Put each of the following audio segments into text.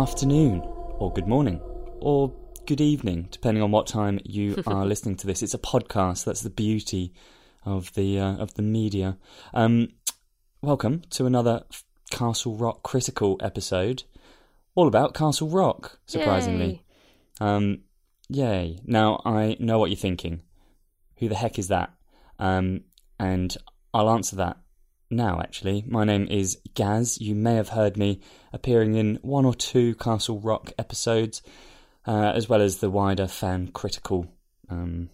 afternoon, or good morning, or good evening, depending on what time you are listening to this. It's a podcast. That's the beauty of the uh, of the media. Um, welcome to another Castle Rock critical episode, all about Castle Rock. Surprisingly, um, yay! Now I know what you're thinking. Who the heck is that? Um, and I'll answer that now, actually. My name is Gaz. You may have heard me appearing in one or two Castle Rock episodes, uh, as well as the wider fan critical um,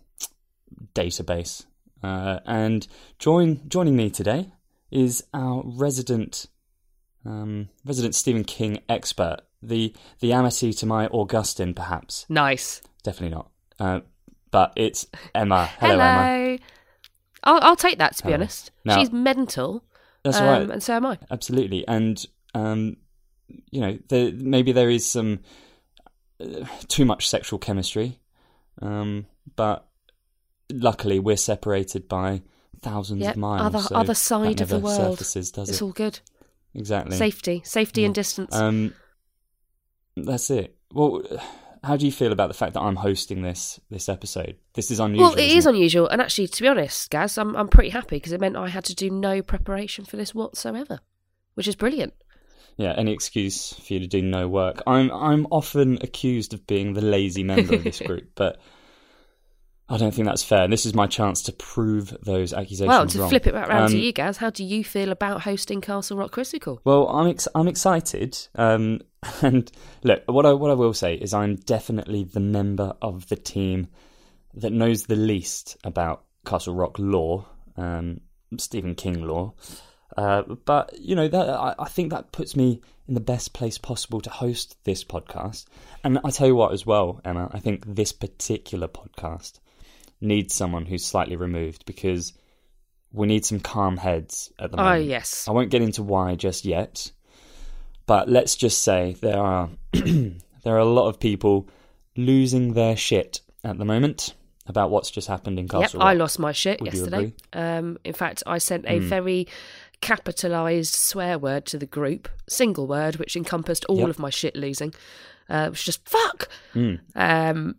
database. Uh, and join joining me today is our resident um, resident Stephen King expert, the the Amity to my Augustine, perhaps. Nice. Definitely not. Uh, but it's Emma. Hello, Emma. I'll, I'll take that to be Hello. honest. She's mental. That's um, right. And so am I. Absolutely, and um, you know, there, maybe there is some uh, too much sexual chemistry, um, but luckily we're separated by thousands Yeah, of miles. other- so other side of the world. Surfaces, does It's it? all good. Exactly. Safety. Safety Yeah. and distance. Um, that's it. Well, how do you feel about the fact that I'm hosting this this episode? This is unusual. well, it is unusual. And actually, to be honest, Gaz, I'm, I'm pretty happy because it meant I had to do no preparation for this whatsoever, which is brilliant. Yeah, any excuse for you to do no work. I'm I'm often accused of being the lazy member of this group, but I don't think that's fair. And this is my chance to prove those accusations well, to wrong. flip it back round to Um, you, Gaz, how do you feel about hosting Castle Rock Critical? Well, I'm ex- I'm excited, um, and look, what I what I will say is I'm definitely the member of the team that knows the least about Castle Rock lore, um, Stephen King lore. Uh, but you know that I, I think that puts me in the best place possible to host this podcast. And I tell you what, as well, Emma, I think this particular podcast needs someone who's slightly removed because we need some calm heads at the moment. Oh, yes. I won't get into why just yet, but let's just say there are there are a lot of people losing their shit at the moment about what's just happened in Yep, I lost my shit Would yesterday. Um, in fact, I sent a Hmm. very capitalised swear word to the group, single word, which encompassed all Yep. of my shit losing. Uh, it was just fuck. Mm. Um,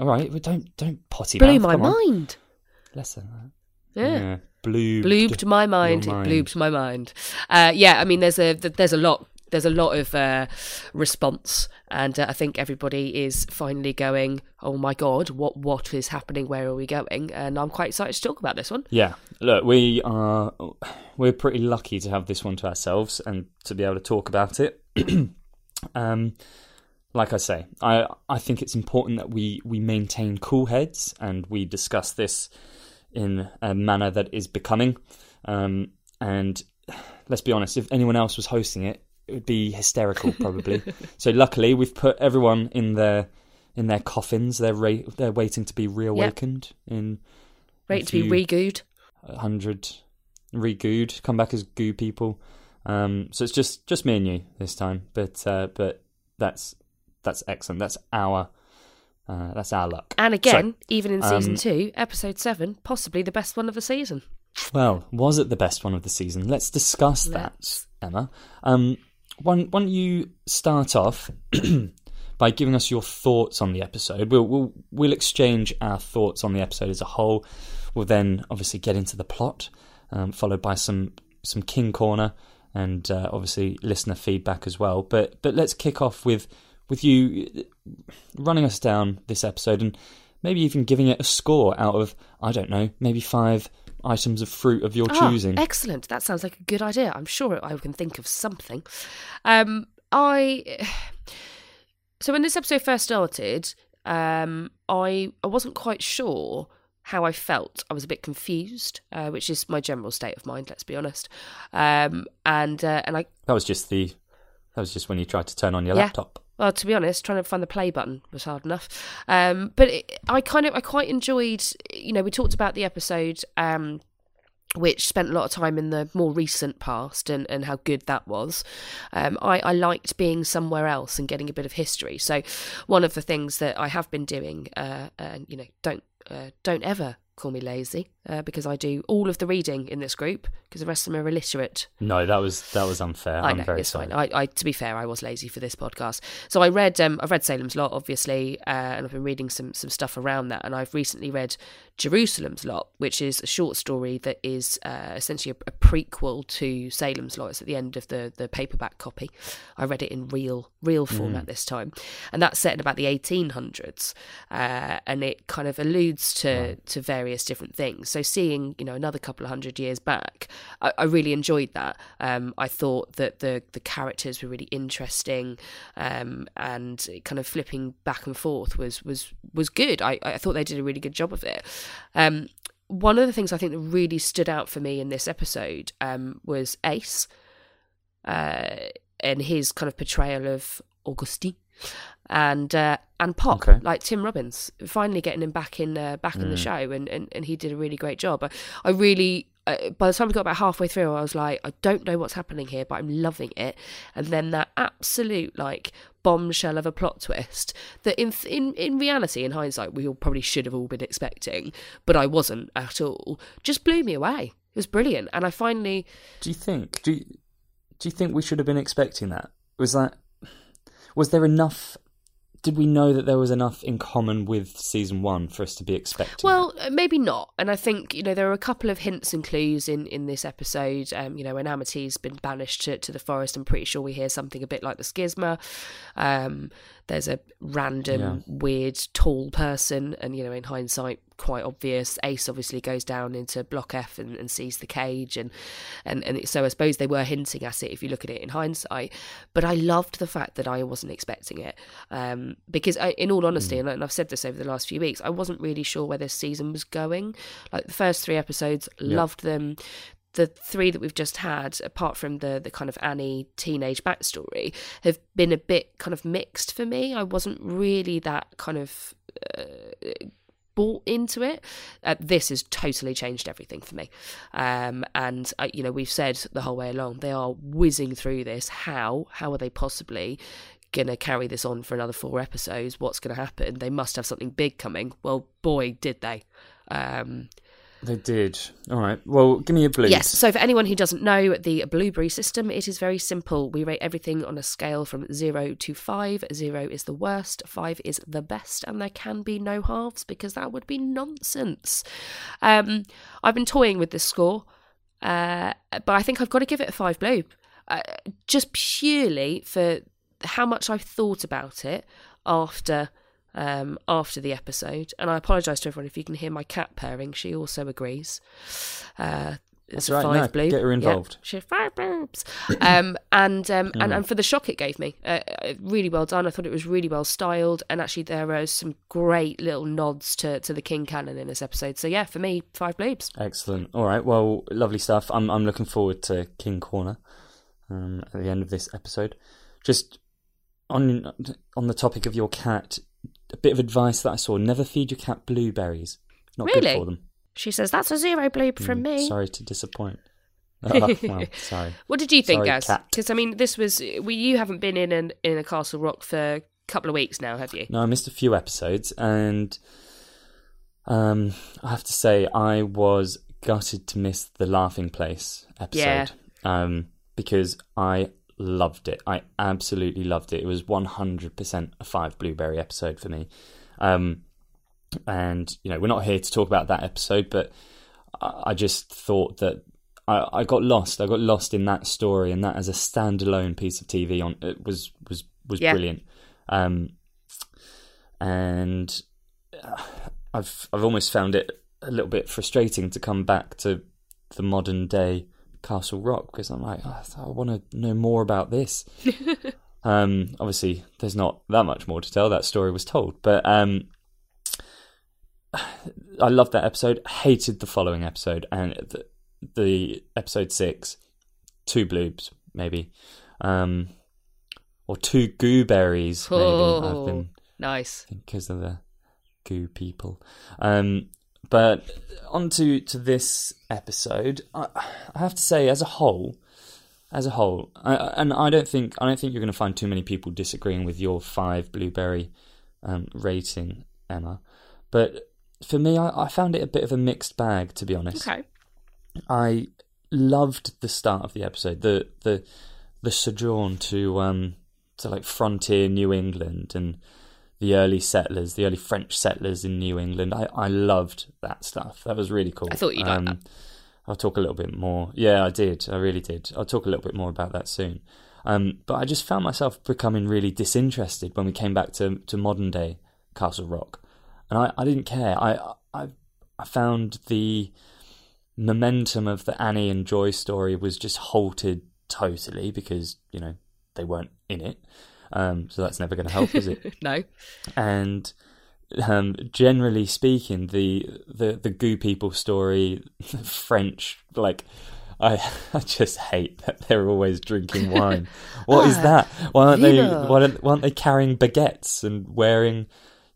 All right, well, don't don't potty blew mouth, my on. mind. Less than that. Yeah. Bloobed. Bloobed my mind. It mind. bloobed my mind. Uh, yeah, I mean, there's a there's a lot there's a lot of uh, response, and uh, I think everybody is finally going, "Oh my god, what what is happening? Where are we going?" And I'm quite excited to talk about this one. Yeah, look, we are we're pretty lucky to have this one to ourselves and to be able to talk about it. um, like I say, I I think it's important that we we maintain cool heads and we discuss this in a manner that is becoming. Um, and let's be honest, if anyone else was hosting it, it would be hysterical probably. so luckily, we've put everyone in their in their coffins. They're ra- they're waiting to be reawakened in a Ready to be re-gooed. hundred re-gooed, come back as goo people. Um, so it's just just me and you this time, but uh, but that's that's excellent. That's our uh, that's our luck. And again, even in season um, two, episode seven, possibly the best one of the season. Well, was it the best one of the season? Let's discuss Let's. that, Emma. Um, why, why don't you start off by giving us your thoughts on the episode? We'll, we'll we'll exchange our thoughts on the episode as a whole. We'll then obviously get into the plot, um, followed by some some King Corner and uh, obviously listener feedback as well. But but let's kick off with with you running us down this episode and maybe even giving it a score out of I don't know, maybe five items of fruit of your Ah, choosing. excellent. That sounds like a good idea. I'm sure I can think of something. Um, I so when this episode first started, um, I I wasn't quite sure how I felt. I was a bit confused, uh, which is my general state of mind. Let's be honest. Um, and uh, and I that was just the that was just when you tried to turn on your Yeah. laptop. Well, to be honest, trying to find the play button was hard enough. Um, but it, I kind of, I quite enjoyed. You know, we talked about the episode, um, which spent a lot of time in the more recent past and, and how good that was. Um, I, I liked being somewhere else and getting a bit of history. So, one of the things that I have been doing, uh, and you know, don't uh, don't ever call me lazy uh, because I do all of the reading in this group because the rest of them are illiterate. No, that was that was unfair. I I'm know very it's sorry. fine. I, I, to be fair, I was lazy for this podcast, so I read. Um, I've read Salem's Lot, obviously, uh, and I've been reading some some stuff around that. And I've recently read Jerusalem's Lot, which is a short story that is uh, essentially a, a prequel to Salem's Lot. It's at the end of the the paperback copy. I read it in real real format this time, and that's set in about the 1800s, uh, and it kind of alludes to to various different things. So seeing you know another couple of hundred years back, I, I really enjoyed that. Um, I thought that the the characters were really interesting, um, and kind of flipping back and forth was was was good. I, I thought they did a really good job of it. Um, one of the things I think that really stood out for me in this episode um, was Ace uh, and his kind of portrayal of Augustine and uh, and Pop, Okay. like Tim Robbins, finally getting him back in uh, back in the show, and, and, and he did a really great job. I, I really. Uh, by the time we got about halfway through, I was like, I don't know what's happening here, but I'm loving it. And then that absolute like bombshell of a plot twist that, in in in reality, in hindsight, we all probably should have all been expecting, but I wasn't at all. Just blew me away. It was brilliant, and I finally Do you think? Do you, do you think we should have been expecting that? Was that? Was there enough? Did we know that there was enough in common with season one for us to be expecting? Well, uh, maybe not. And I think you know there are a couple of hints and clues in in this episode. Um, you know, when Amity's been banished to, to the forest, I'm pretty sure we hear something a bit like the schisma. Um, there's a random Yeah. weird tall person, and you know, in hindsight, quite obvious. Ace obviously goes down into Block F and, and sees the cage, and and and so I suppose they were hinting at it if you look at it in hindsight. But I loved the fact that I wasn't expecting it, um, because I, in all honesty, and, and I've said this over the last few weeks, I wasn't really sure where this season was going. Like the first three episodes, loved them. The three that we've just had, apart from the the kind of Annie teenage backstory, have been a bit kind of mixed for me. I wasn't really that kind of uh, bought into it. Uh, this has totally changed everything for me. Um, and uh, you know, we've said the whole way along they are whizzing through this. How? How are they possibly? Gonna carry this on for another four episodes. What's gonna happen? They must have something big coming. Well, boy, did they! Um, they did. All right. Well, give me a blue. Yes. So for anyone who doesn't know the blueberry system, it is very simple. We rate everything on a scale from zero to five. Zero is the worst, five is the best, and there can be no halves because that would be nonsense. Um, I've been toying with this score, uh, but I think I've got to give it a five blue, uh, just purely for how much I've thought about it after um, after the episode. And I apologise to everyone if you can hear my cat purring. She also agrees. Uh, it's That's a right, five no, blue. get her Yeah, involved. she five boobs. um, and, um, and and for the shock it gave me, uh, uh, really well done. I thought it was really well styled, and actually there are some great little nods to, to the King canon in this episode. So yeah, for me, five bloobs. Excellent. All right. Well, lovely stuff. I'm I'm looking forward to King Corner um, at the end of this episode. Just on on the topic of your cat, a bit of advice that I saw: never feed your cat blueberries. Not good for them. She says that's a zero from Mm, me. Sorry to disappoint. Oh, well, sorry. What did you think, Sorry, Gaz? Because I mean, this was we. You haven't been in an, in a Castle Rock for a couple of weeks now, have you? No, I missed a few episodes, and um, I have to say I was gutted to miss the Laughing Place episode. Yeah. Um, because I loved it. I absolutely loved it. It was one hundred percent a five blueberry episode for me. Um, and you know we're not here to talk about that episode, but I, I just thought that. I, I got lost. I got lost in that story, and that as a standalone piece of TV on it was was was Yeah. brilliant. Um, and uh, I've I've almost found it a little bit frustrating to come back to the modern day Castle Rock because I'm like oh, I want to know more about this. um, obviously, there's not that much more to tell. That story was told, but um, I loved that episode. Hated the following episode and the, the episode six, two bloobs maybe, um, or two gooberries maybe. I've Oh. been Nice. because of the goo people. Um, but on to, to this episode, I, I have to say, as a whole, as a whole, I, and I don't think I don't think you're going to find too many people disagreeing with your five blueberry um, rating, Emma. But for me, I, I found it a bit of a mixed bag, to be honest. Okay. I loved the start of the episode, the the the sojourn to um to like frontier New England and the early settlers, the early French settlers in New England. I, I loved that stuff. That was really cool. I thought you'd like that. I'll talk a little bit more. Yeah, I did. I really did. I'll talk a little bit more about that soon. Um, but I just found myself becoming really disinterested when we came back to, to modern day Castle Rock, and I, I didn't care. I, I I found the momentum of the Annie and Joy story was just halted totally because you know they weren't in it. Um, so that's never going to help, is it? no. And um, generally speaking, the the the goo people story, French, like I I just hate that they're always drinking wine. What is that? Why aren't they? Why, don't, why aren't they carrying baguettes and wearing,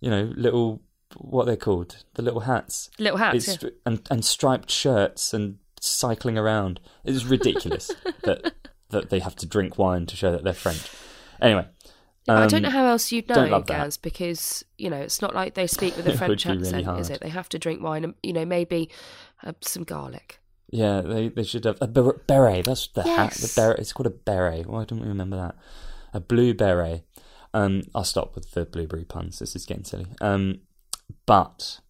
you know, little what they're called, the little hats, Little hats. yeah. and and striped shirts and cycling around. It's ridiculous that that they have to drink wine to show that they're French. Anyway, I don't know um, how else you'd know. Gaz, because you know it's not like they speak with a French be really accent, is it? They have to drink wine and you know maybe uh, some garlic. Yeah, they they should have a ber- beret. That's the hat. The Yes. beret. It's called a beret. Why don't we remember that? A blue beret. Um, I'll stop with the blueberry puns. This is getting silly. Um, but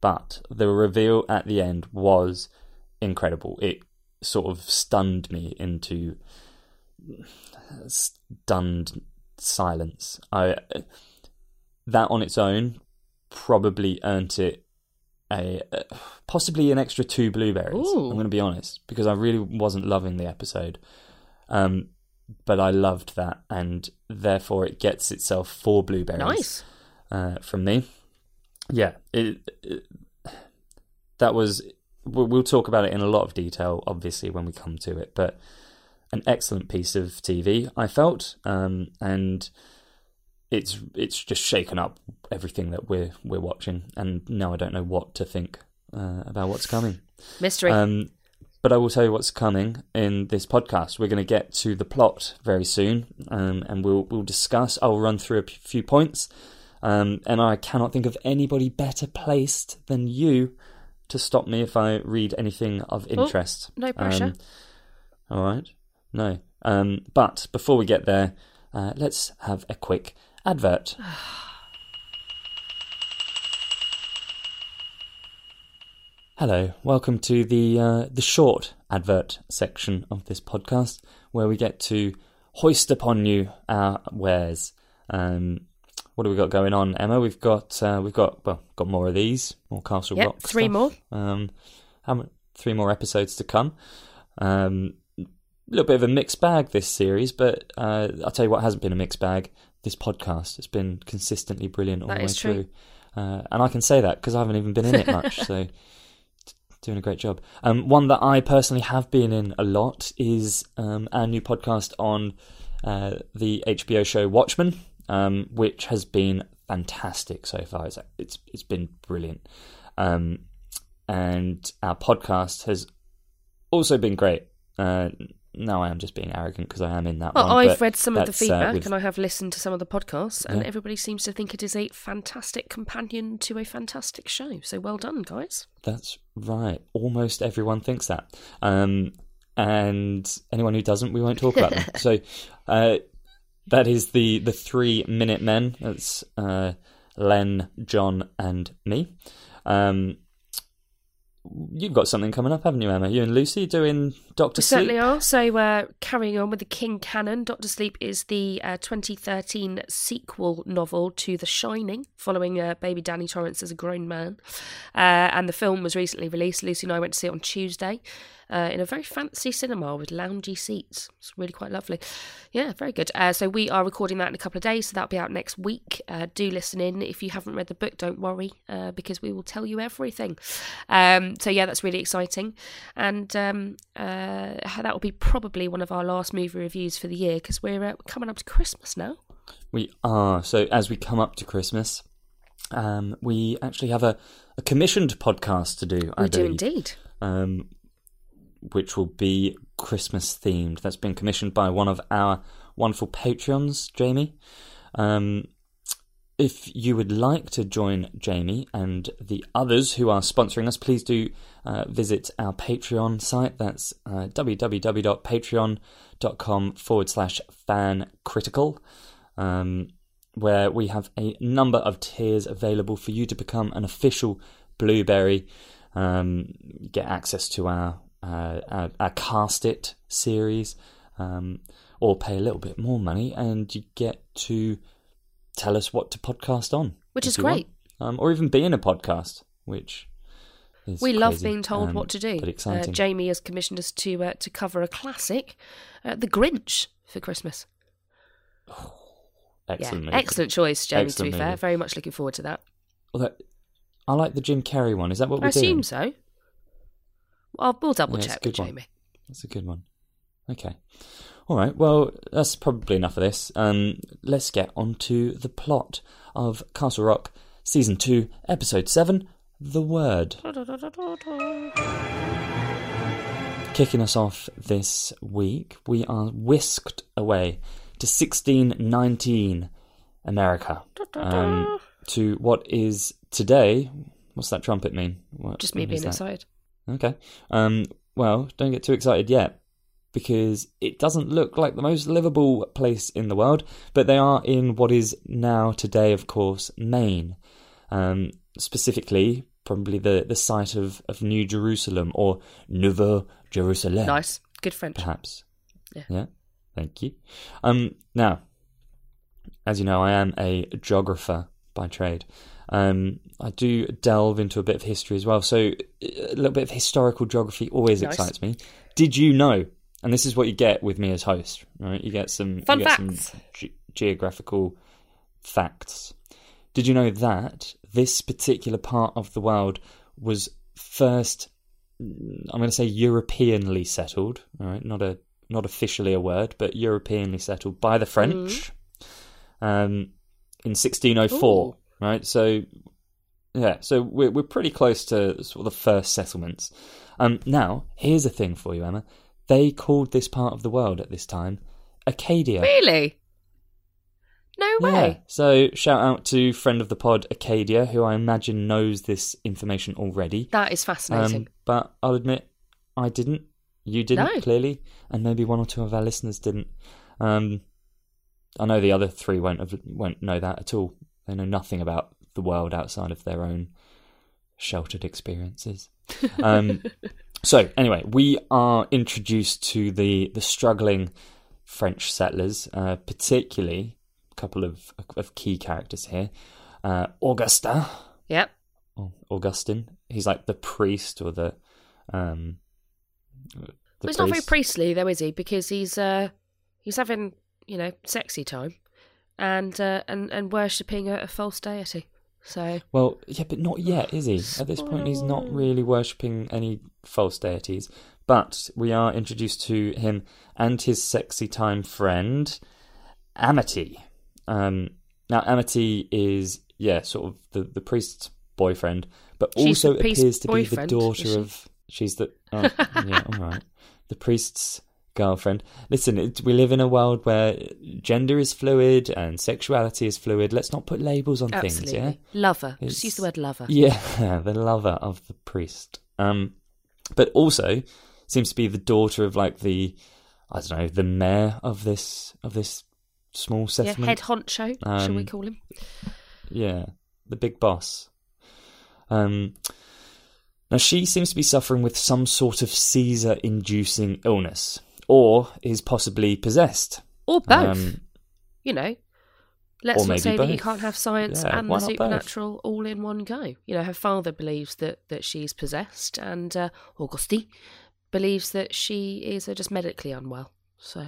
but the reveal at the end was incredible. It sort of stunned me into stunned silence. I that on its own probably earned it a possibly an extra two blueberries. Ooh. I'm going to be honest because I really wasn't loving the episode, um, but I loved that, and therefore it gets itself four blueberries Nice. uh, from me. Yeah, it, it- that was. We'll, we'll talk about it in a lot of detail, obviously, when we come to it. But an excellent piece of TV, I felt, um, and it's it's just shaken up everything that we're we're watching, and now I don't know what to think uh, about what's coming. Mystery. Um, but I will tell you what's coming in this podcast. We're going to get to the plot very soon, um, and we'll we'll discuss. I'll run through a p- few points, um, and I cannot think of anybody better placed than you to stop me if I read anything of interest. no pressure. Um, all right, no. Um, but before we get there, uh, let's have a quick advert. Hello, welcome to the uh, the short advert section of this podcast, where we get to hoist upon you our wares. Um, what do we got going on, Emma? We've got uh, we've got well got more of these, more Castle Yep, Rock. three stuff. more. Um, how three more episodes to come. Um, a little bit of a mixed bag this series, but uh, I'll tell you what hasn't been a mixed bag. This podcast It's been consistently brilliant all That the way true. through, uh, and I can say that because I haven't even been in it much. so doing a great job. Um, one that I personally have been in a lot is um, our new podcast on uh, the HBO show Watchmen, um, which has been fantastic so far. It's it's, it's been brilliant. Um, and our podcast has also been great. Uh, now I am just being arrogant because I am in that Well, one. I've read some of the uh, feedback with- and I have listened to some of the podcasts, and Yeah. everybody seems to think it is a fantastic companion to a fantastic show. So well done, guys. That's right. Almost everyone thinks that. Um, and anyone who doesn't, we won't talk about them. So uh, that is the the three minute men. That's uh, Len, John, and me. Um, you've got something coming up, haven't you, Emma? You and Lucy doing Doctor We Sleep. certainly are. So, uh, carrying on with the King canon, Doctor Sleep is the uh, 2013 sequel novel to The Shining, following uh, baby Danny Torrance as a grown man. Uh, and the film was recently released. Lucy and I went to see it on Tuesday uh, in a very fancy cinema with loungy seats. It's really quite lovely. Yeah, very good. Uh, so, we are recording that in a couple of days, so that'll be out next week. Uh, do listen in. If you haven't read the book, don't worry, uh, because we will tell you everything. Um, so, yeah, that's really exciting. And um, uh, that will be probably one of our last movie reviews for the year because we're uh, coming up to Christmas now. We are. So as we come up to Christmas, um, we actually have a, a commissioned podcast to do. I we do believe, indeed. Um, which will be Christmas themed. That's been commissioned by one of our wonderful Patreons, Jamie. Um, if you would like to join Jamie and the others who are sponsoring us, please do uh, visit our Patreon site. That's uh, www.patreon.com forward slash fan critical, um, where we have a number of tiers available for you to become an official Blueberry, um, get access to our, uh, our, our Cast It series, um, or pay a little bit more money and you get to tell us what to podcast on. Which is great. Um, or even be in a podcast, which is We love being told um, what to do. But Uh. Jamie has commissioned us to uh, to cover a classic, uh, The Grinch, for Christmas. excellent yeah, excellent choice, Jamie. Excellent to be fair, very much looking forward to that. Although, I like the Jim Carrey one. Is that what I we're doing? I assume so. Well, we'll double Yeah, check with one. Jamie. That's a good one. Okay. All right. Well, that's probably enough of this. Um, let's get on to the plot of Castle Rock, season two, episode seven, The Word. Kicking us off this week, we are whisked away to 1619 America. Um, to what is today. What's that trumpet mean? What, Just me being that? Okay. Um, well, don't get too excited yet because it doesn't look like the most livable place in the world, but they are in what is now today, of course, Maine. Um, specifically, probably the, the site of, of New Jerusalem or Nouveau Jerusalem Nice, good French. perhaps. Yeah. Thank you. Um, now, as you know, I am a geographer by trade. Um, I do delve into a bit of history as well. So a little bit of historical geography always Nice. excites me. Did you know? And this is what you get with me as host, right? You get some Fun you get facts. some ge- geographical facts. Did you know that this particular part of the world was first I'm going to say Europeanly settled, all right, not a not officially a word, but Europeanly settled by the French um, in 1604, Ooh. Right? So yeah, so we're we're pretty close to sort of the first settlements. Um, now here's a thing for you, Emma. They called this part of the world at this time Acadia. Really? No way. Yeah. So shout out to friend of the pod Acadia, who I imagine knows this information already. That is fascinating. Um, but I'll admit, I didn't. You didn't No. clearly, and maybe one or two of our listeners didn't. Um, I know the other three won't have, won't know that at all. They know nothing about the world outside of their own sheltered experiences. Um, so anyway, we are introduced to the the struggling French settlers, uh, particularly a couple of of key characters here. Uh, Augustin, yep. or Augustine. He's like the priest or the um. The Well, he's not very priestly though, is he? Because he's uh he's having you know sexy time, and uh, and and worshipping a, a false deity. So Well, yeah, but not yet, is he? At this point, he's not really worshipping any false deities. But we are introduced to him and his sexy time friend, Amity. Um, now, Amity is, yeah, sort of the, the priest's boyfriend, but She's also appears to be the daughter she? of. She's the. Oh, yeah, all right. The priest's girlfriend. Listen, it, we live in a world where gender is fluid and sexuality is fluid. Let's not put labels on absolutely, things, yeah? lover. It's- Just use the word lover. Yeah, the lover of the priest. Um, but also seems to be the daughter of like the, I don't know, the mayor of this of this small Yeah, settlement. head honcho, shall we Um, call him? Yeah, the big boss. Um, now she seems to be suffering with some sort of seizure-inducing illness, or is possibly possessed. Or both. Um, you know, let's not say that you can't have science Yeah, and the not both? supernatural all in one go. You know, her father believes that that she's possessed, and uh, Auguste believes that she is uh, just medically unwell. So,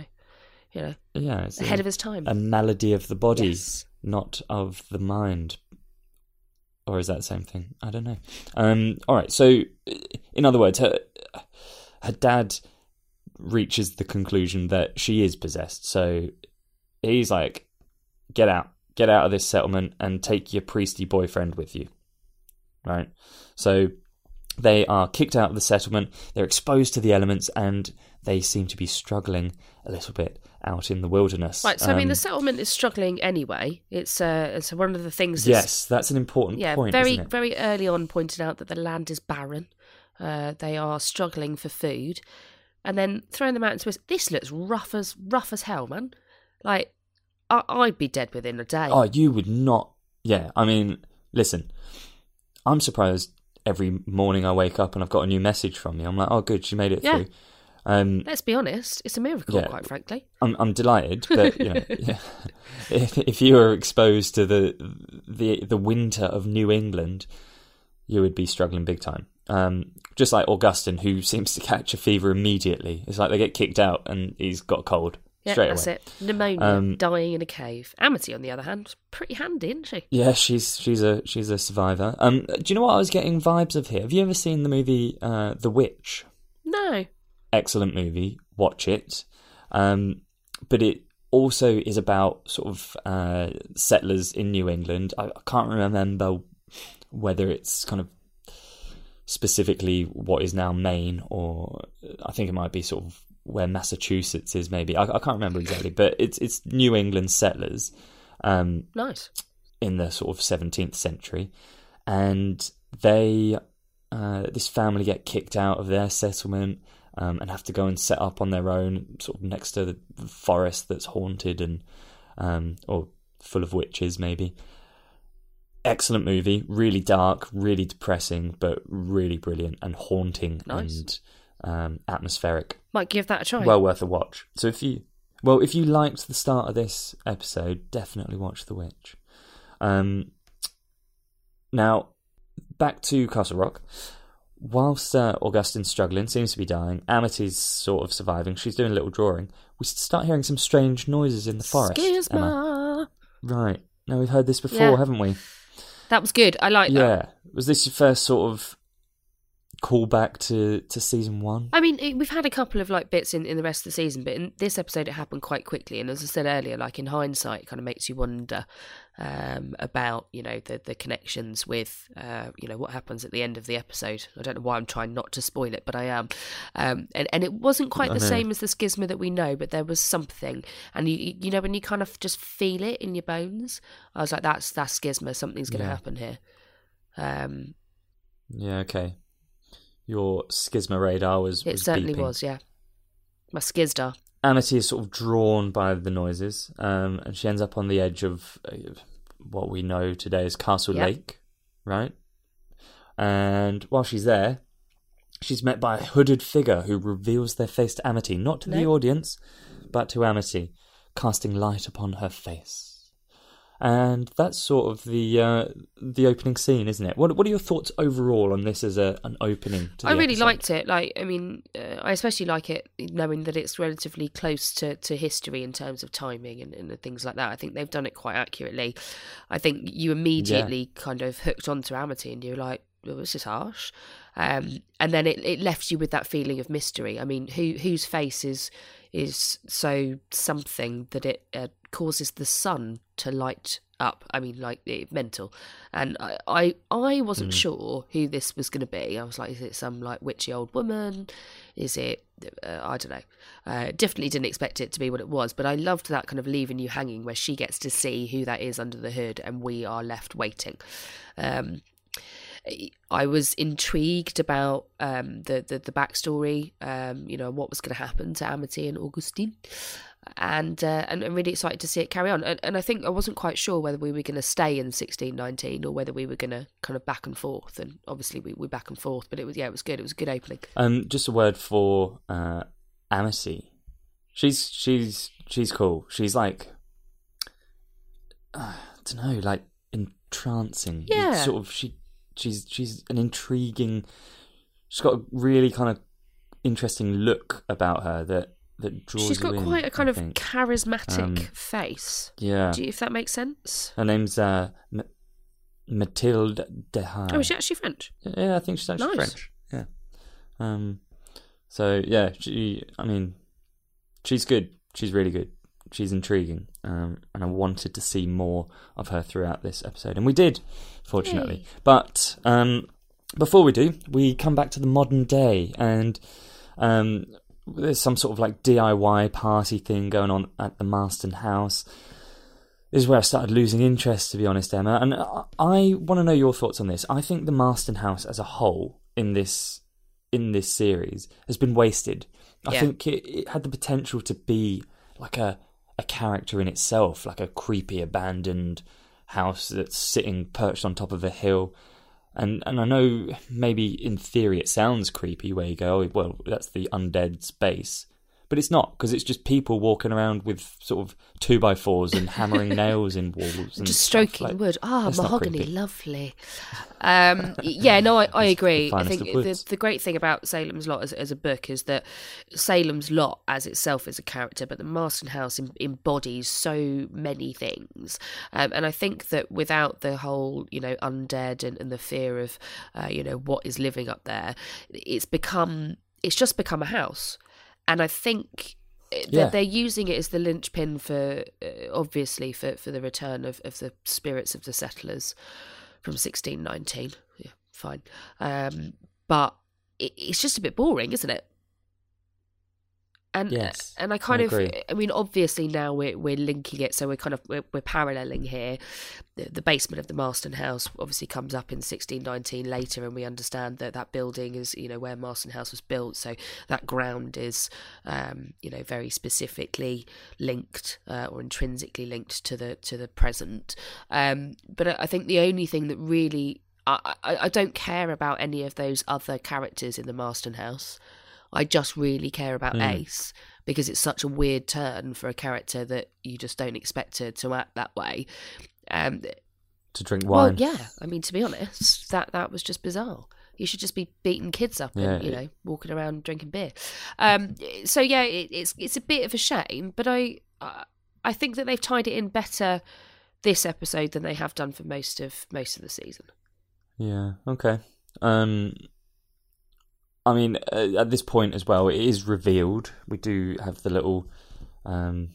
you know, yeah, it's ahead a, of his time. a malady of the body. Yes. not of the mind. Or is that the same thing? I don't know. Um, all right. So, in other words, her her dad reaches the conclusion that she is possessed. So he's like, "Get out, get out of this settlement, and take your priesty boyfriend with you." Right. So They are kicked out of the settlement. They're exposed to the elements, and they seem to be struggling a little bit out in the wilderness. Right, so I mean, Um, the settlement is struggling anyway. It's uh, it's one of the things. that's- yes, that's an important yeah, point. very isn't it? very early on pointed out that the land is barren. Uh, they are struggling for food, and then throwing them out into this. This looks rough as rough as hell, man. Like I, I'd be dead within a day. Oh, you would not. Yeah, I mean, listen, I'm surprised every morning I wake up and I've got a new message from you. I'm like, oh, good, she made it Yeah. through. Um, Let's be honest, it's a miracle, Yeah. quite frankly. I'm I'm delighted, but you know, yeah, if if you were exposed to the the the winter of New England, you would be struggling big time. Um, just like Augustin, who seems to catch a fever immediately. It's like they get kicked out and he's got a cold Yeah, straight that's away. it. Pneumonia, Um, dying in a cave. Amity, on the other hand, pretty handy, isn't she? Yeah, she's she's a she's a survivor. Um, do you know what I was getting vibes of here? Have you ever seen the movie uh, The Witch? No. excellent movie. Watch it. Um, but it also is about sort of uh, settlers in New England. I, I can't remember whether it's kind of specifically what is now Maine, or I think it might be sort of where Massachusetts is. Maybe I, I can't remember exactly, but it's it's New England settlers. Um, Nice. in the sort of 17th century and they uh, this family get kicked out of their settlement um, and have to go and set up on their own sort of next to the forest that's haunted and um, or full of witches maybe excellent movie really dark really depressing but really brilliant and haunting Nice. and um, atmospheric Might give that a try. well worth a watch. So if you well, if you liked the start of this episode, definitely watch The Witch. Um, now back to Castle Rock. Whilst uh, Augustine's struggling, seems to be dying, Amity's sort of surviving. She's doing a little drawing. We start hearing some strange noises in the forest. Emma. Right. Now we've heard this before, Yeah. haven't we? That was good. I like that. Yeah. Was this your first sort of callback to to season one? I mean, it, we've had a couple of like bits in, in the rest of the season, but in this episode, it happened quite quickly. And as I said earlier, like in hindsight, it kind of makes you wonder um, about you know the the connections with uh, you know what happens at the end of the episode. I don't know why I'm trying not to spoil it, but I am. Um, and and it wasn't quite the same as the schisma that we know, but there was something. And you you know when you kind of just feel it in your bones, I was like, that's that's schisma. Something's going to Yeah. happen here. Um, Yeah, okay. Your schisma radar was. it was certainly beeping. was, yeah. My skisdar. Amity is sort of drawn by the noises, um, and she ends up on the edge of uh, what we know today as Castle Yep. Lake, right? And while she's there, she's met by a hooded figure who reveals their face to Amity, not to the audience, but to Amity, casting light upon her face. And that's sort of the uh, the opening scene, isn't it? What What are your thoughts overall on this as a an opening? To the I really episode? liked it. Like, I mean, uh, I especially like it knowing that it's relatively close to, to history in terms of timing and, and things like that. I think they've done it quite accurately. I think you immediately kind of hooked onto Amity and you're like, oh, this is harsh. Um, and then it, it left you with that feeling of mystery. I mean, who whose face is is so something that it uh, causes the sun to light up. I mean, like eh, mental. And I I, I wasn't sure who this was going to be. I was like, is it some like witchy old woman? Is it? Uh, I don't know. Uh, definitely didn't expect it to be what it was, but I loved that kind of leaving you hanging, where she gets to see who that is under the hood, and we are left waiting. Um, I was intrigued about um, the, the the backstory, um, you know, what was going to happen to Amity and Augustine, and uh, and I'm really excited to see it carry on. And, and I think I wasn't quite sure whether we were going to stay in 1619 or whether we were going to kind of back and forth. And obviously we were back and forth, but it was yeah, it was good. It was a good opening. Um, just a word for uh, Amity. She's she's she's cool. She's like, uh, I don't know, like entrancing. It's Yeah. sort of she she's she's an intriguing. She's got a really kind of interesting look about her that that draws. She's got in, quite a kind I of think. charismatic Um, face. yeah. Do you, if that makes sense? Her name's uh, M- Mathilde Dehaene. Oh, is she actually French? Yeah, I think she's actually Nice. French. Yeah. Um. So yeah, she. I mean, she's good. She's really good. She's intriguing. Um, and I wanted to see more of her throughout this episode, and we did, fortunately. Yay. But um, before we do, we come back to the modern day, and um, there's some sort of like DIY party thing going on at the Marsten house. This is where I started losing interest, to be honest, Emma. And I, I want to know your thoughts on this. I think the Marsten house as a whole in this in this series has been wasted. I Yeah. think it, it had the potential to be like a a character in itself, like a creepy abandoned house that's sitting perched on top of a hill. And and I know maybe in theory it sounds creepy where you go, oh, well, that's the undead space. But it's not, because it's just people walking around with sort of two by fours and hammering nails in walls and Just stroking like- wood. Ah, not mahogany, lovely. Um, yeah, no, I, I agree. I think the, the great thing about Salem's Lot as, as a book is that Salem's Lot as itself is a character, but the Marsten House em- embodies so many things. Um, and I think that without the whole, you know, undead and, and the fear of, uh, you know, what is living up there, it's become, it's just become a house. And I think Yeah. that they're using it as the linchpin for, uh, obviously, for, for the return of, of the spirits of the settlers from 1619. Yeah, fine. Um, but it, it's just a bit boring, isn't it? And Yes, and I kind I of, agree. I mean, obviously now we're we're linking it, so we're kind of we're, we're paralleling here. The, the basement of the Marsten House obviously comes up in 1619 later, and we understand that that building is, you know, where Marsten House was built. So that ground is, um, you know, very specifically linked uh, or intrinsically linked to the to the present. Um, but I think the only thing that really I, I, I don't care about any of those other characters in the Marsten House. I just really care about Mm. Ace because it's such a weird turn for a character that you just don't expect her to act that way. Um, to drink well, wine. yeah. I mean, to be honest, that that was just bizarre. You should just be beating kids up Yeah, and you know walking around drinking beer. Um, so yeah, it, it's it's a bit of a shame, but I I- I think that they've tied it in better this episode than they have done for most of most of the season. Yeah. Okay. Um. I mean, uh, at this point as well, it is revealed. We do have the little um,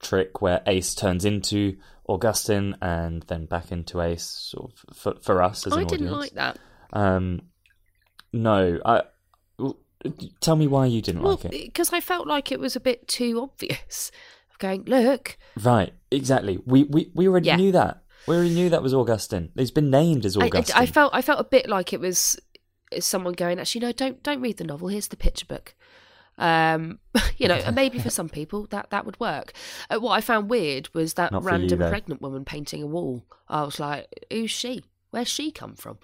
trick where Ace turns into Augustine and then back into Ace, sort of for, for us as an I didn't audience. like that. Um, no, I. Tell me why you didn't Well, like it. because I felt like it was a bit too obvious. Of going, look, Right, exactly. We we, we already Yeah. knew that. We already knew that was Augustine. He's been named as I, I- Augustine. I felt I felt a bit like it was someone going, actually, no, don't don't read the novel. Here's the picture book. Um, you know, and maybe for some people that that would work. Uh, what I found weird was that Not for you, random pregnant woman painting a wall. I was like, who's she? Where's she come from?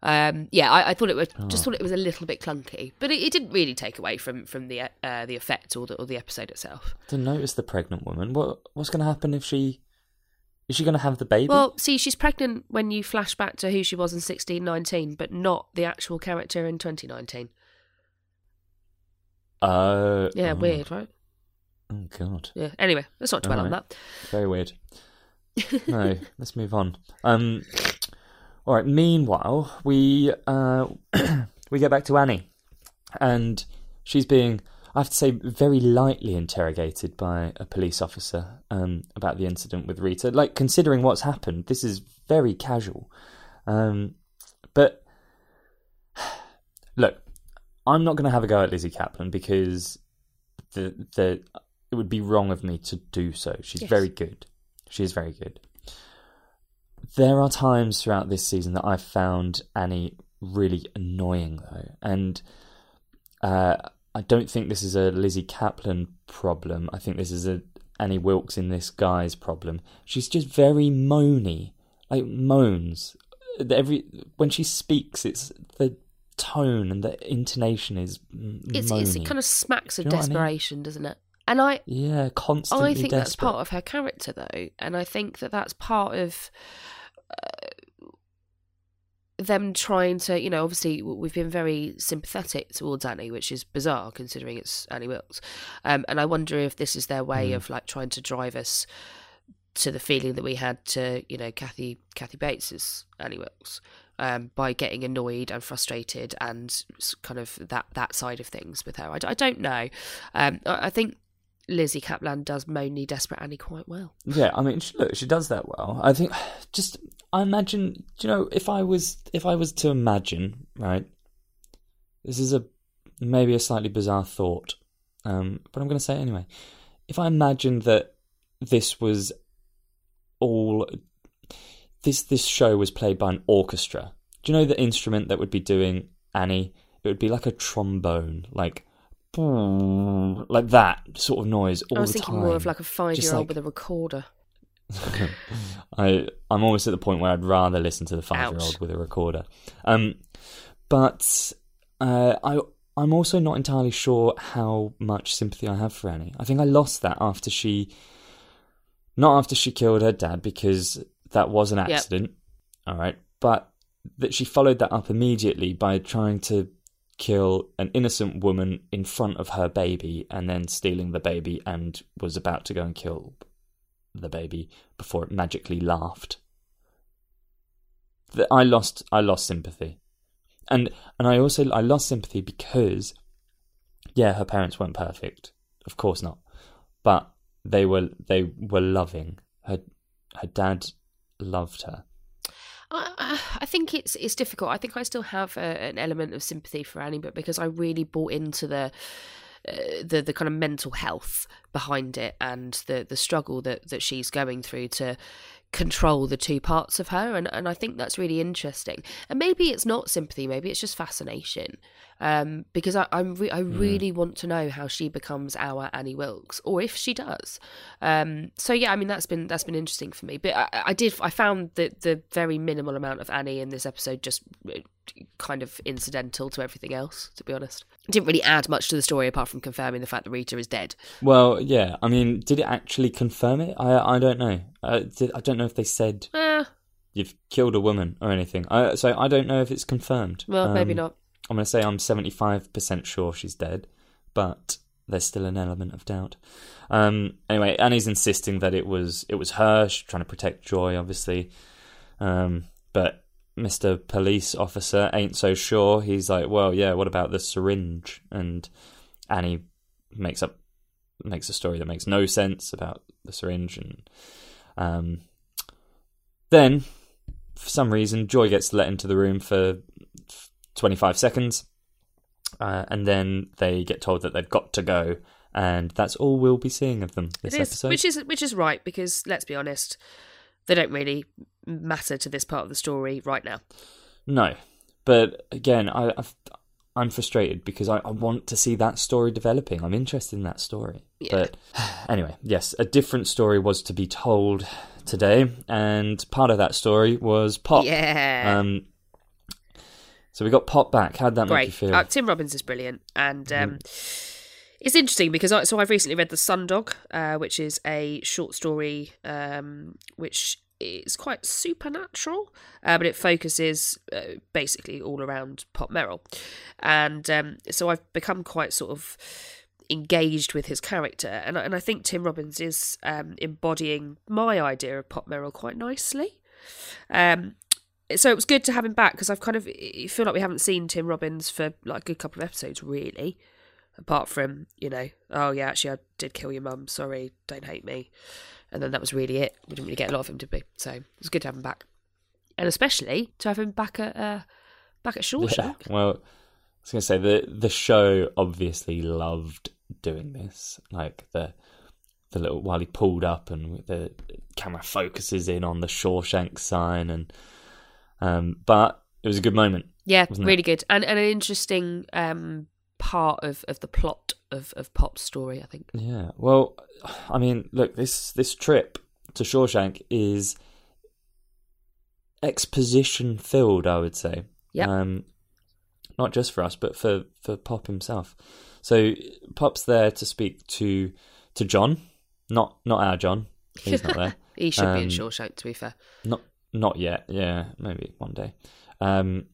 Um, yeah, I, I thought it was just Oh. thought it was a little bit clunky, but it, it didn't really take away from from the uh, the effect or the or the episode itself. Didn't notice the pregnant woman. What what's going to happen if she is she going to have the baby? Well, see, she's pregnant when you flash back to who she was in 1619, but not the actual character in 2019. uh, Yeah, oh, weird, right? Oh god, Yeah. Anyway, let's not dwell on that. very weird. no, let's move on. Um, all right. Meanwhile, we uh, we get back to Annie, and she's being, I have to say, very lightly interrogated by a police officer um, about the incident with Rita. Like considering what's happened, this is very casual. Um, but look, I'm not going to have a go at Lizzy Caplan because the the it would be wrong of me to do so. She's Yes. very good. She is very good. There are times throughout this season that I've found Annie really annoying though, and uh, I don't think this is a Lizzy Caplan problem. I think this is a Annie Wilkes in this guy's problem. She's just very moany, like moans. Every when she speaks, it's the tone and the intonation is It's, moany. it's it kind of smacks of Do you know what I mean? desperation, doesn't it? And I, yeah, constantly I think that's part of her character, though, and I think that that's part of uh, them trying to, you know, obviously we've been very sympathetic towards Annie, which is bizarre considering it's Annie Wilkes, um, and I wonder if this is their way Mm. of like trying to drive us to the feeling that we had to, you know, Kathy Kathy Bates is Annie Wilkes. Um, by getting annoyed and frustrated and kind of that that side of things with her, I don't know. Um, I, I think Lizzy Caplan does moany desperate Annie quite well. Yeah, I mean, she, look, she does that well. I think just I imagine, you know, if I was if I was to imagine, right? This is a maybe a slightly bizarre thought, um, but I'm going to say it anyway. If I imagined that this was all this this show was played by an orchestra, do you know the instrument that would be doing Annie? It would be like a trombone, like like that sort of noise all I was the thinking time. more of like a five-year-old like- with a recorder. I I'm almost at the point where I'd rather listen to the five year old with a recorder. Um, but uh, I I'm also not entirely sure how much sympathy I have for Annie. I think I lost that after she, not after she killed her dad because that was an accident. All right, but that she followed that up immediately by trying to kill an innocent woman in front of her baby and then stealing the baby and was about to go and kill the baby before it magically laughed. I lost I lost sympathy. And and I also I lost sympathy because yeah, her parents weren't perfect. Of course not. But they were they were loving. Her her dad loved her. I, I think it's it's difficult. I think I still have a, an element of sympathy for Annie, but because I really bought into the uh, the the kind of mental health behind it and the the struggle that that she's going through to control the two parts of her. And and I think that's really interesting. And maybe it's not sympathy maybe it's just fascination. Um because I I'm re- I really want to know how she becomes our Annie Wilkes or if she does. Um so yeah I mean that's been that's been interesting for me. But I, I did I found that the very minimal amount of Annie in this episode just kind of incidental to everything else to be honest it didn't really add much to the story apart from confirming the fact that Rita is dead Well, yeah. I mean, did it actually confirm it? I I don't know. Uh, did, I don't know if they said eh, you've killed a woman or anything. I, so I don't know if it's confirmed. well maybe Um, not I'm going to say I'm 75% sure she's dead, but there's still an element of doubt. Um, anyway, Annie's insisting that it was it was her. She's trying to protect Joy, obviously. Um, but Mr. Police Officer ain't so sure. He's like, well, yeah, what about the syringe? And Annie makes up makes a story that makes no sense about the syringe, and um, then for some reason, Joy gets let into the room for 25 seconds, uh, and then they get told that they've got to go, and that's all we'll be seeing of them this is, episode. which is which is right because let's be honest, they don't really matter to this part of the story right now. No, but again, I, I've, I'm frustrated because I, I want to see that story developing. I'm interested in that story. Yeah. But anyway, yes, a different story was to be told today, and part of that story was Pop. Yeah, Um, so we got Pop back. How'd that make you feel? Uh, Tim Robbins is brilliant, and um, it's interesting because I, so I've recently read The Sun Dog, uh, which is a short story um, which is quite supernatural, uh, but it focuses uh, basically all around Pop Merrill, and um, so I've become quite sort of engaged with his character, and I- and I think Tim Robbins is um, embodying my idea of Pop Merrill quite nicely. Um, so it was good to have him back because I've kind of feel like we haven't seen Tim Robbins for like a good couple of episodes really, apart from you know oh yeah actually I did kill your mum sorry don't hate me, and then that was really it. We didn't really get a lot of him did we? So it was good to have him back, and especially to have him back at uh, back at Yeah, Shawshank. well, I was going to say the the show obviously loved doing this, like the the little while he pulled up and the camera focuses in on the Shawshank sign, and um, but it was a good moment. Yeah, Wasn't it? really good, and and an interesting um part of of the plot of of Pop's story. I think. Yeah. Well, I mean, look this this trip to Shawshank is exposition filled. I would say. Yep. Um, not just for us, but for for Pop himself. So Pop's there to speak to to John, not not our John. He's not there. He should be in Um, Shawshank, to be fair. Not not yet. Yeah, maybe one day. Um,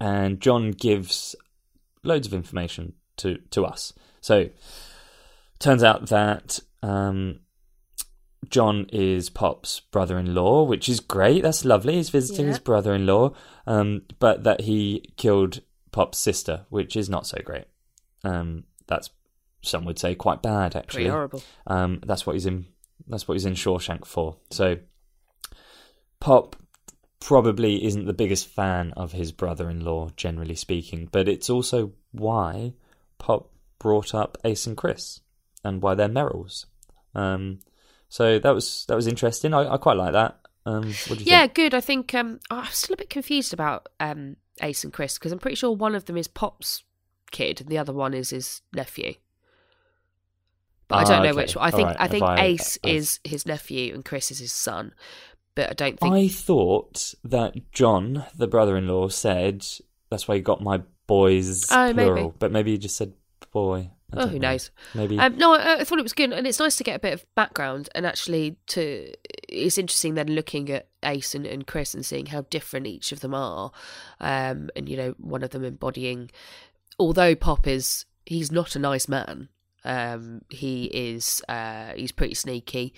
and John gives loads of information to to us. So turns out that um, John is Pop's brother-in-law, which is great. That's lovely. He's visiting Yeah. his brother-in-law, um, but that he killed Pop's sister, which is not so great. Um, that's some would say quite bad, actually. Pretty horrible. Um, that's what he's in. That's what he's in Shawshank for. So, Pop probably isn't the biggest fan of his brother-in-law, generally speaking. But it's also why Pop brought up Ace and Chris, and why they're Merrills. Um, so that was that was interesting. I, I quite like that. Um, what do you Yeah, think? good. I think um, I'm still a bit confused about um, Ace and Chris because I'm pretty sure one of them is Pop's kid and the other one is his nephew. But I Ah, don't know okay. which. one. I think Alright, I think I- Ace I've- is his nephew and Chris is his son. But I don't think. I thought that John, the brother-in-law, said that's why he got my boys Oh, maybe. plural, but maybe he just said boy. I Oh, who know. knows? Maybe Um, no, I, I thought it was good, and it's nice to get a bit of background. And actually, to it's interesting then looking at Ace and, and Chris and seeing how different each of them are. Um, and you know, one of them embodying, although Pop is he's not a nice man. Um, he is uh, he's pretty sneaky.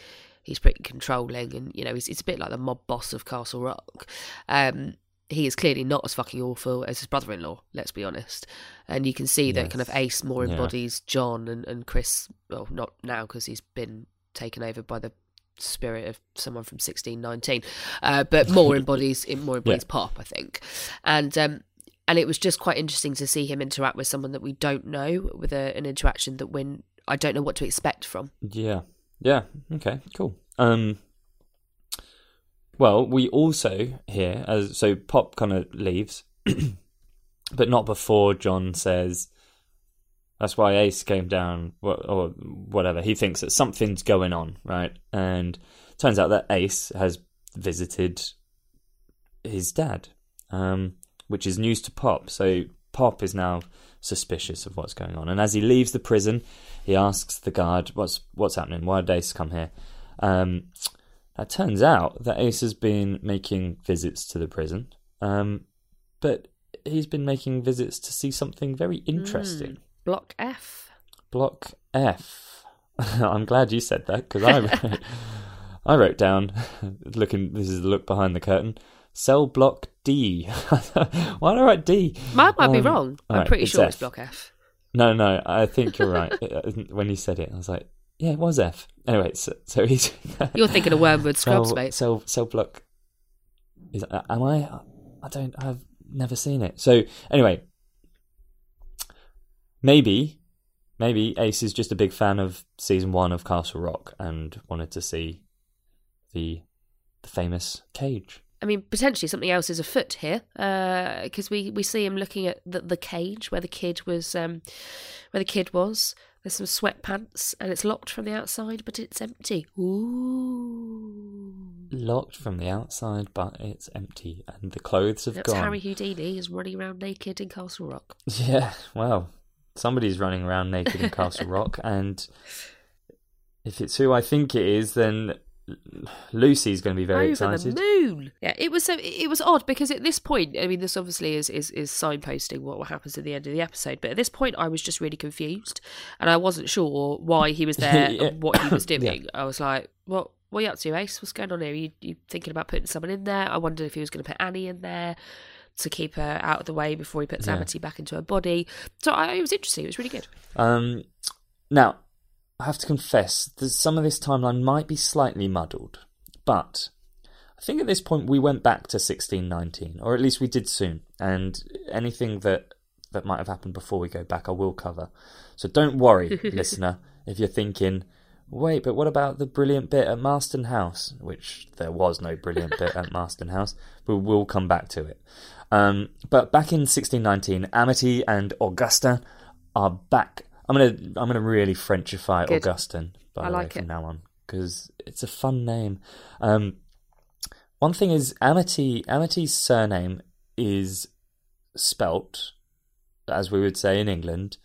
He's pretty controlling, and you know, he's, it's a bit like the mob boss of Castle Rock. Um, he is clearly not as fucking awful as his brother-in-law. Let's be honest, and you can see that kind of Ace more Yeah. embodies John and, and Chris. Well, not now because he's been taken over by the spirit of someone from sixteen nineteen, uh, but more embodies it more embodies Pop, I think, and um, and it was just quite interesting to see him interact with someone that we don't know, with a, an interaction that when I don't know what to expect from. Yeah. Yeah. Okay. Cool. Um. Well, we also hear as so Pop kind of leaves, but not before John says. That's why Ace came down, or whatever. He thinks that something's going on, right? And turns out that Ace has visited his dad, um, which is news to Pop. So Pop is now suspicious of what's going on. And as he leaves the prison, he asks the guard, "What's what's happening? Why did Ace come here?" Um, it turns out that Ace has been making visits to the prison, um, but he's been making visits to see something very interesting. Block F. Block F. I'm glad you said that because I wrote, I wrote down looking. This is the look behind the curtain. Cell block D. Why did I write D? Might might be Um, wrong. I'm pretty it's sure F. it's Block F. No, no, I think you're right. When you said it, I was like, yeah, it was F. Anyway, so, so he's You're thinking of Wormwood Scrubs, cell, mate. Cell, cell block. Is uh, am I? I don't. I've never seen it. So anyway, maybe, maybe Ace is just a big fan of season one of Castle Rock and wanted to see the the famous cage. I mean, potentially something else is afoot here, because we, we see him looking at the, the cage where the kid was, um, where the kid was. There's some sweatpants, and it's locked from the outside, but it's empty. Ooh, Locked from the outside, but it's empty, and the clothes have that's gone. Harry Houdini is running around naked in Castle Rock. Yeah, well, somebody's running around naked in Castle Rock, and if it's who I think it is, then Lucy's going to be very Over excited. the moon. Yeah, it was so it was odd because at this point, I mean, this obviously is is is signposting what happens at the end of the episode. But at this point, I was just really confused, and I wasn't sure why he was there Yeah. and what he was doing. Yeah. I was like, "What? What are you up to, Ace? What's going on here? you you thinking about putting someone in there?" I wondered if he was going to put Annie in there to keep her out of the way before he puts Yeah. Amity back into her body. So I, it was interesting. It was really good. Um, now, I have to confess that some of this timeline might be slightly muddled, but I think at this point we went back to 1619, or at least we did soon, and anything that that might have happened before we go back, I will cover. So don't worry, listener, if you're thinking, wait, but what about the brilliant bit at Marsten House? Which there was no brilliant bit at Marsten House, but we'll come back to it. Um, but back in 1619, Amity and Augusta are back. I'm gonna I'm gonna really Frenchify Good. Augustin by I the way like from it. now on because it's a fun name. Um, one thing is Amity Amity's surname is spelt as we would say in England,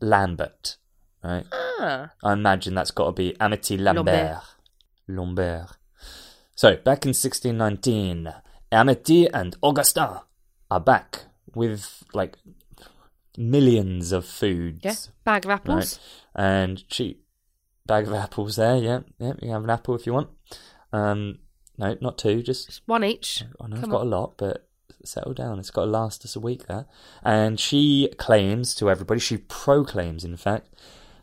Lambert. Right? Ah, I imagine that's got to be Amity Lambert. Lambert. Lambert. So, back in 1619, Amity and Augustin are back with like millions of foods. yeah, bag of apples. And cheap bag of apples there, yeah. Yeah, you can have an apple if you want. Um, no, not two, just One each. I know I've got a lot, but settle down. It's got to last us a week there. And she claims to everybody, she proclaims, in fact,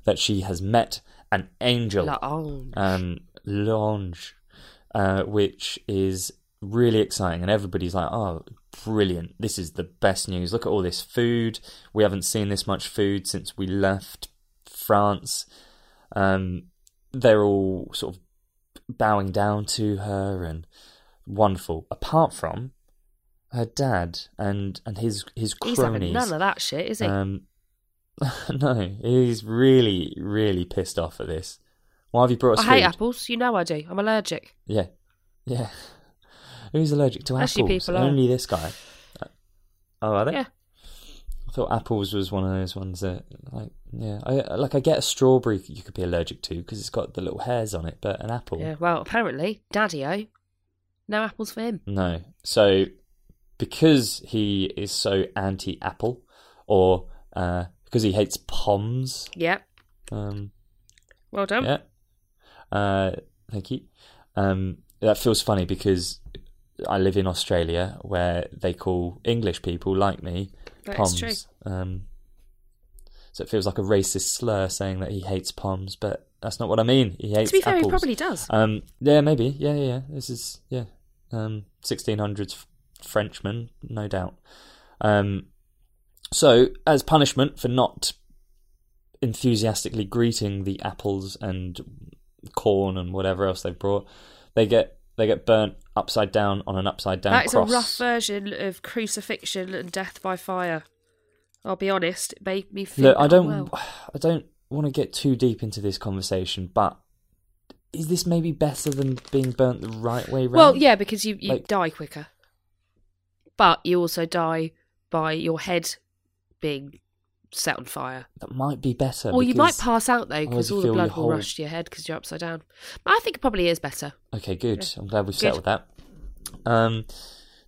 that she has met an angel, oh, um, L'Ange, uh, which is really exciting, and everybody's like, "Oh, brilliant! This is the best news. Look at all this food. We haven't seen this much food since we left France." Um, they're all sort of bowing down to her and wonderful. Apart from her dad and and his his cronies. He's having none of that shit, is he? Um, no, he's really really pissed off at this. Why have you brought us I hate apples. You know I do. I'm allergic. Yeah, yeah. Who's allergic to Actually, apples? people are. Only this guy. Oh, are they? Yeah. I thought apples was one of those ones that, like, yeah, I like. I get a strawberry you could be allergic to because it's got the little hairs on it, but an apple, Yeah. Well, apparently, Daddy-O, no apples for him. no. So, because he is so anti-apple, or uh, because he hates poms, Yeah. um, Well done. Yeah. Uh, thank you. Um, that feels funny because I live in Australia where they call English people like me That poms. Um, so it feels like a racist slur saying that he hates poms, but that's not what I mean. He hates To be fair, apples. he probably does. Um, yeah, maybe. Yeah, yeah, yeah. This is yeah. Um, 1600s f- Frenchman, no doubt. Um, so as punishment for not enthusiastically greeting the apples and corn and whatever else they've brought, they get they get burnt upside down on an upside down That is cross. a rough version of crucifixion and death by fire. I'll be honest, it made me feel. Look, I don't, Well. I don't want to get too deep into this conversation, but is this maybe better than being burnt the right way round? Well, yeah, because you, you Like- die quicker. But you also die by your head being set on fire. that might be better. Or you might pass out though, because all the blood will whole- rush to your head because you're upside down. I think it probably is better. Okay, good. I'm glad we've settled that. Um,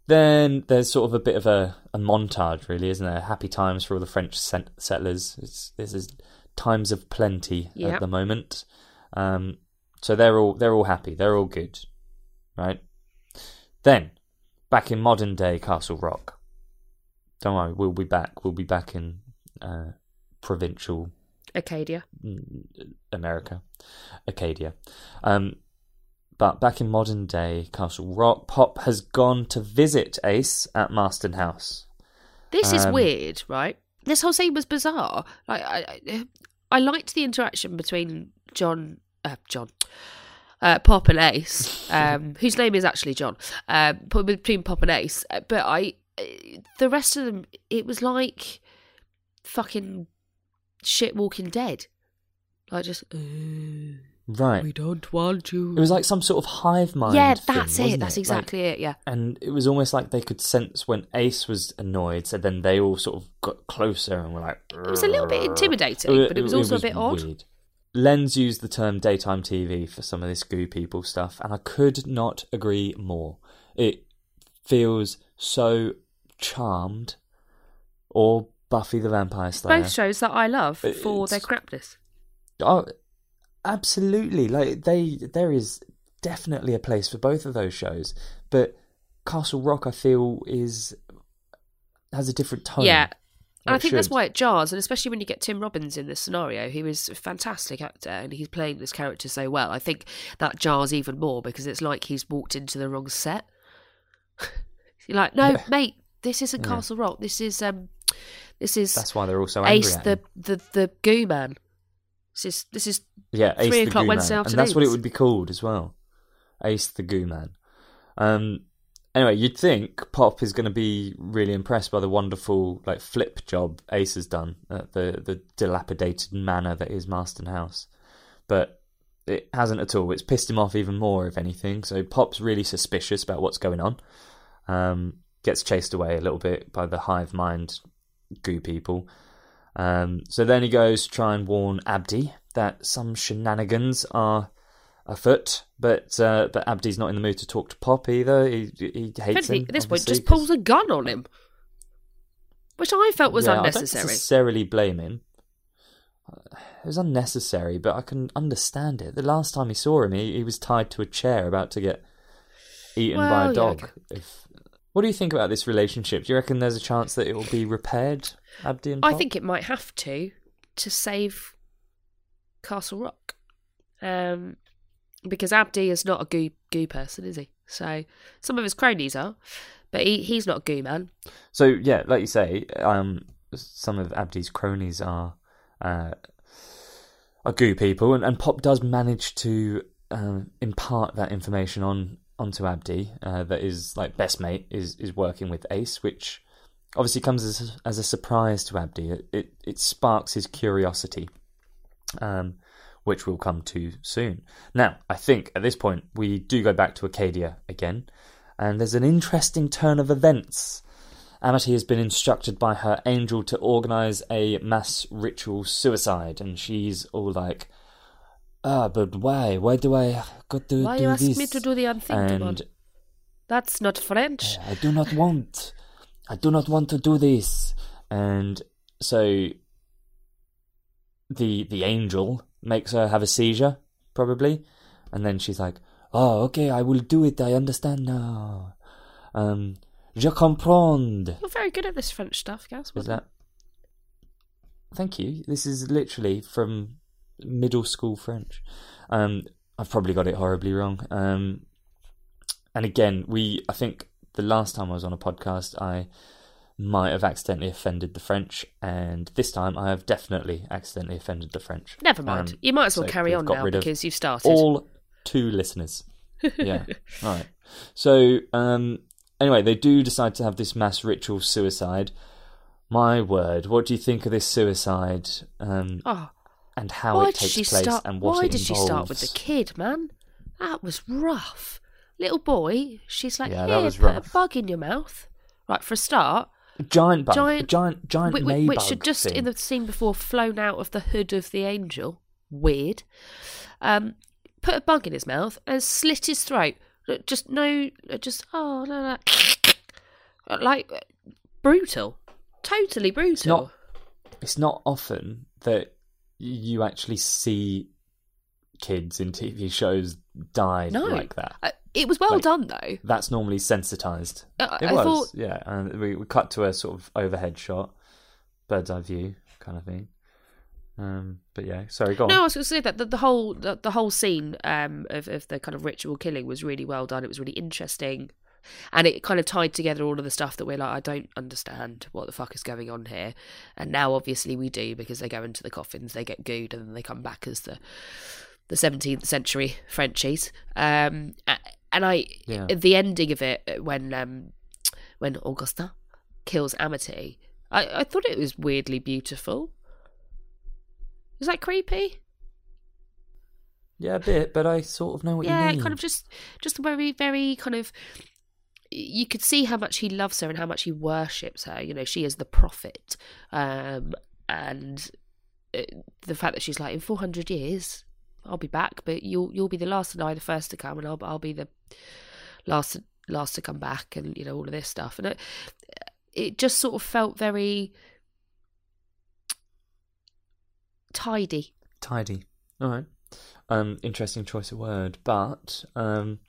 then there's sort of a bit of a, a montage, really, isn't there? Happy times for all the French set- settlers. It's, this is times of plenty Yeah. at the moment. Um, so they're all they're all happy. They're all good, right? Then, back in modern day Castle Rock. Don't worry, we'll be back. We'll be back in uh, provincial Acadia. mm, America, Acadia. Um, but back in modern day Castle Rock, Pop has gone to visit Ace at Marsten House. This is Um, weird, right? This whole scene was bizarre. Like I, I, I liked the interaction between John, uh, John, uh, Pop and Ace, um, whose name is actually John. Um, between Pop and Ace, Uh, but I, uh, the rest of them, it was like fucking shit Walking Dead. Like just, uh, Right. we don't want you. It was like some sort of hive mind. yeah, thing, that's it. wasn't That's Like- exactly it. Yeah. and it was almost like they could sense when Ace was annoyed, so then they all sort of got closer and were like. It was a little bit intimidating, but it was also a bit odd. weird. Len's used the term daytime TV for some of this goo people stuff, and I could not agree more. It feels so charmed, or Buffy the Vampire Slayer. Both shows that I love for their crapness. Oh, absolutely! Like they, there is definitely a place for both of those shows, but Castle Rock, I feel, is has a different tone. Yeah. And I think that's why it jars, and especially when you get Tim Robbins in this scenario, he was a fantastic actor and he's playing this character so well. I think that jars even more because it's like he's walked into the wrong set. You're like, no, Yeah. mate, this isn't Yeah. Castle Rock. This is um, this is That's why they're all so angry Ace at the, the the Goo Man. This is this is Yeah, Ace three the o'clock Goo Wednesday Man. and that's what it would be called as well. Ace the Goo Man. Um. Anyway, you'd think Pop is going to be really impressed by the wonderful like flip job Ace has done at the the dilapidated manor that is Marsten House, but it hasn't at all. It's pissed him off even more, if anything. So Pop's really suspicious about what's going on. Um, gets chased away a little bit by the hive mind goo people. Um, so then he goes to try and warn Abdi that some shenanigans are afoot, but uh, but Abdi's not in the mood to talk to Pop either. He he hates him. at this point just pulls a gun on him, which I felt was Yeah, I don't unnecessary. necessarily blame him. It was unnecessary, but I can understand it. The last time he saw him, he, he was tied to a chair, about to get eaten by Well, a yeah, dog. okay. If what do you think about this relationship? Do you reckon there's a chance that it will be repaired, Abdi and I think it might have to to save Castle Rock, um, because Abdi is not a goo goo person, is he? So some of his cronies are, but he, he's not a goo man. So yeah, like you say, um, some of Abdi's cronies are uh, are goo people, and, and Pop does manage to uh, impart that information on onto Abdi. Uh, that is like best mate is is working with Ace, which obviously comes as as a surprise to Abdi. It it, it sparks his curiosity. Um, which we'll come to soon. Now, I think at this point we do go back to Acadia again, and there's an interesting turn of events. Amity has been instructed by her angel to organize a mass ritual suicide, and she's all like, "Ah, but why? Why do I got to Why do you ask this?" me to do the unthinkable? and That's not French. I do not want. I do not want to do this. And so the the angel makes her have a seizure, probably, and then she's like, "Oh, okay, I will do it. I understand now. Um, je comprends." You're very good at this French stuff, Gaz. Is that? Thank you. This is literally from middle school French. Um, I've probably got it horribly wrong. Um, and again, we I think the last time I was on a podcast, I might have accidentally offended the French, and this time I have definitely accidentally offended the French. Never mind. Um, you might as well so carry on got now rid of because you've started. All two listeners. Yeah. All right. So, um, anyway, they do decide to have this mass ritual suicide. My word, what do you think of this suicide? Um, Oh, and how why it did takes she place start? and what why did she start with the kid, man? That was rough. Little boy, she's like, Yeah, here, put rough. a bug in your mouth. Right for a start, giant bug, Giant- giant, giant, which, Maybug which had just thing. in the scene before flown out of the hood of the angel. Weird. Um, put a bug in his mouth and slit his throat. Just no, just oh no, no. like brutal, totally brutal. It's not- It's not often that you actually see kids in TV shows die No. like that. Uh, it was well Like- done though. That's normally sensitized. I, It I was, thought yeah. And we, we cut to a sort of overhead shot, bird's eye view kind of thing. Um, but yeah, sorry, go on. No, I was going to say that the, the whole the, the whole scene um, of of the kind of ritual killing was really well done. It was really interesting, and it kind of tied together all of the stuff that we're like, I don't understand what the fuck is going on here. And now, obviously, we do because they go into the coffins, they get gooed, and then they come back as the the seventeenth century Frenchies. Um, and I, Yeah. the ending of it when um, when Augustin kills Amity, I, I thought it was weirdly beautiful. Was that creepy? Yeah, a bit, but I sort of know what yeah, you mean. kind of just just very very kind of you could see how much he loves her and how much he worships her. You know, she is the prophet, um, and uh, the fact that she's like in four hundred years, I'll be back, but you'll you'll be the last to die, the first to come, and I'll I'll be the last last to come back, and you know all of this stuff, and it it just sort of felt very tidy. Tidy. All right. Um, interesting choice of word, but um,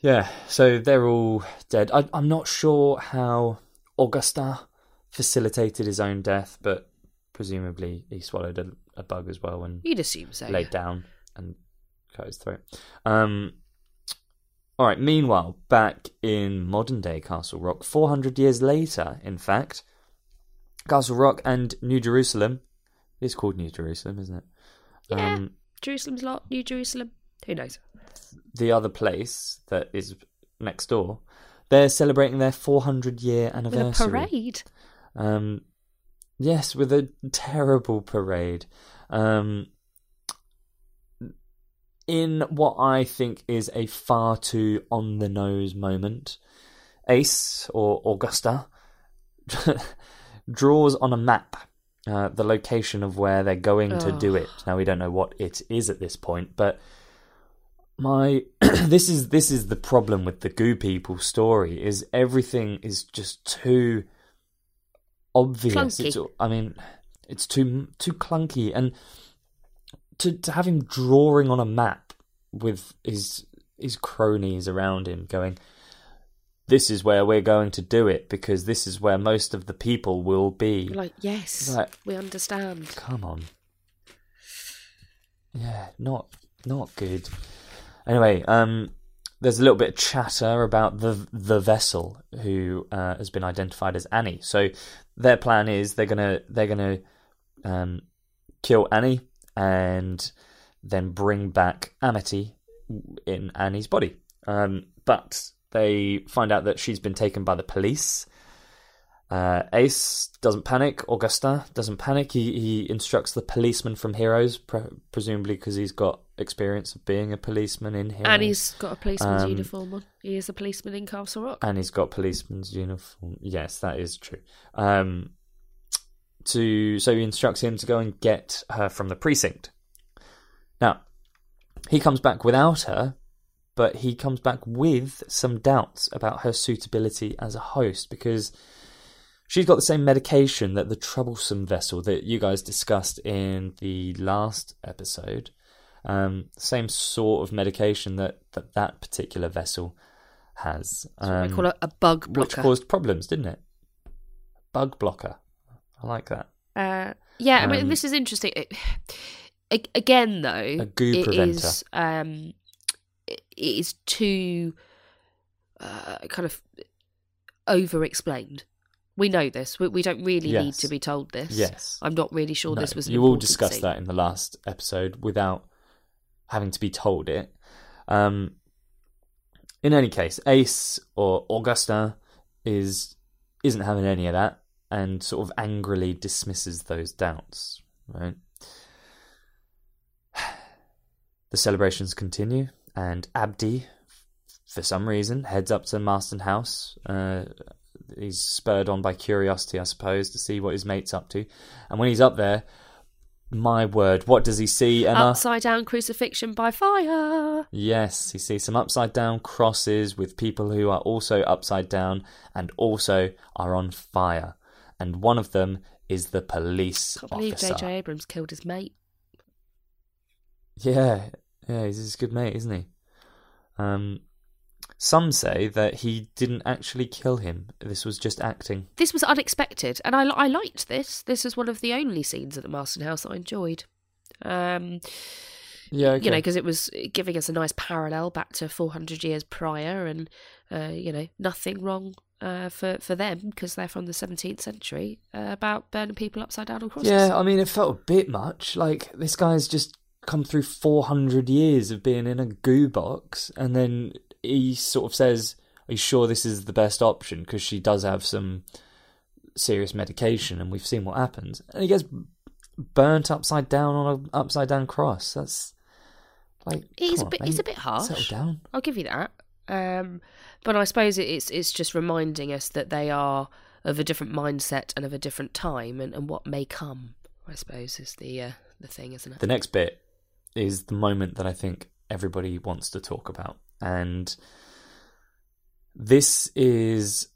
yeah. So they're all dead. I, I'm not sure how Augusta facilitated his own death, but presumably he swallowed a, a bug as well and You'd assume so. laid down and cut his throat. Um, all right. Meanwhile, back in modern day Castle Rock, 400 years later, in fact, Castle Rock and New Jerusalem. It's called New Jerusalem, isn't it? Yeah. Um, Jerusalem's lot, New Jerusalem. Who knows? The other place that is next door, they're celebrating their 400 year With a anniversary. parade. Um, yes, with a terrible parade. Um, in what I think is a far too on the nose moment, Ace or Augusta draws on a map uh, the location of where they're going to do it. Now we don't know what it is at this point, but my this is this is the problem with the goo people story is everything is just too obvious Clunky. it's i mean it's too too clunky and to to have him drawing on a map with his his cronies around him going this is where we're going to do it because this is where most of the people will be like, yes, Right. we understand. Come on. Yeah, not not good. Anyway, um there's a little bit of chatter about the the vessel who uh, has been identified as Annie. So their plan is they're gonna they're gonna um, kill Annie and then bring back Amity in Annie's body. Um, but they find out that she's been taken by the police. Uh, Ace doesn't panic. Augusta doesn't panic. He he instructs the policeman from Heroes, pre- presumably because he's got experience of being a policeman in here. And he's got a policeman's Um, uniform on. He is a policeman in Castle Rock. and he's got policeman's uniform. Yes, that is true. Um, to so he instructs him to go and get her from the precinct. Now, he comes back without her, but he comes back with some doubts about her suitability as a host because she's got the same medication that the troublesome vessel that you guys discussed in the last episode. Um, same sort of medication that that, that particular vessel has. Um, we call it a bug which blocker. caused problems, didn't it? Bug blocker. I like that. Uh, yeah, I mean, Um, this is interesting. It, again, though, A goo it preventer. is, um, it is too uh, kind of over-explained. We know this. We, we don't really need to be told this. Yes. I'm not really sure No, this was. You all discussed that in the last episode without having to be told it. Um, in any case, Ace or Augusta is isn't having any of that and sort of angrily dismisses those doubts. Right. The celebrations continue, and Abdi, for some reason, heads up to Marsten House. Uh, he's spurred on by curiosity, I suppose, to see what his mate's up to. And when he's up there, my word, what does he see, Emma? Upside down crucifixion by fire. Yes, he sees some upside down crosses with people who are also upside down and also are on fire. And one of them is the police I Can't believe officer. J.J. Abrams killed his mate. Yeah, yeah, he's his good mate, isn't he? Um, some say that he didn't actually kill him. This was just acting. This was unexpected, and I, I liked this. This is one of the only scenes at the Marsten House that I enjoyed. Um, Yeah, okay. you know, because it was giving us a nice parallel back to 400 years prior, and uh, you know, nothing wrong uh, for for them because they're from the 17th century uh, about burning people upside down on crosses. Yeah, I mean, it felt a bit much. Like this guy's just come through four hundred years of being in a goo box, and then he sort of says, "Are you sure this is the best option?" Because she does have some serious medication, and we've seen what happens. And he gets burnt upside down on an upside down cross. That's like he's a on, bit he's a bit harsh. Settle down. I'll give you that. Um, but I suppose it's it's just reminding us that they are of a different mindset and of a different time, and, and what may come. I suppose is the uh, the thing, isn't it? The next bit is the moment that I think everybody wants to talk about. And this is.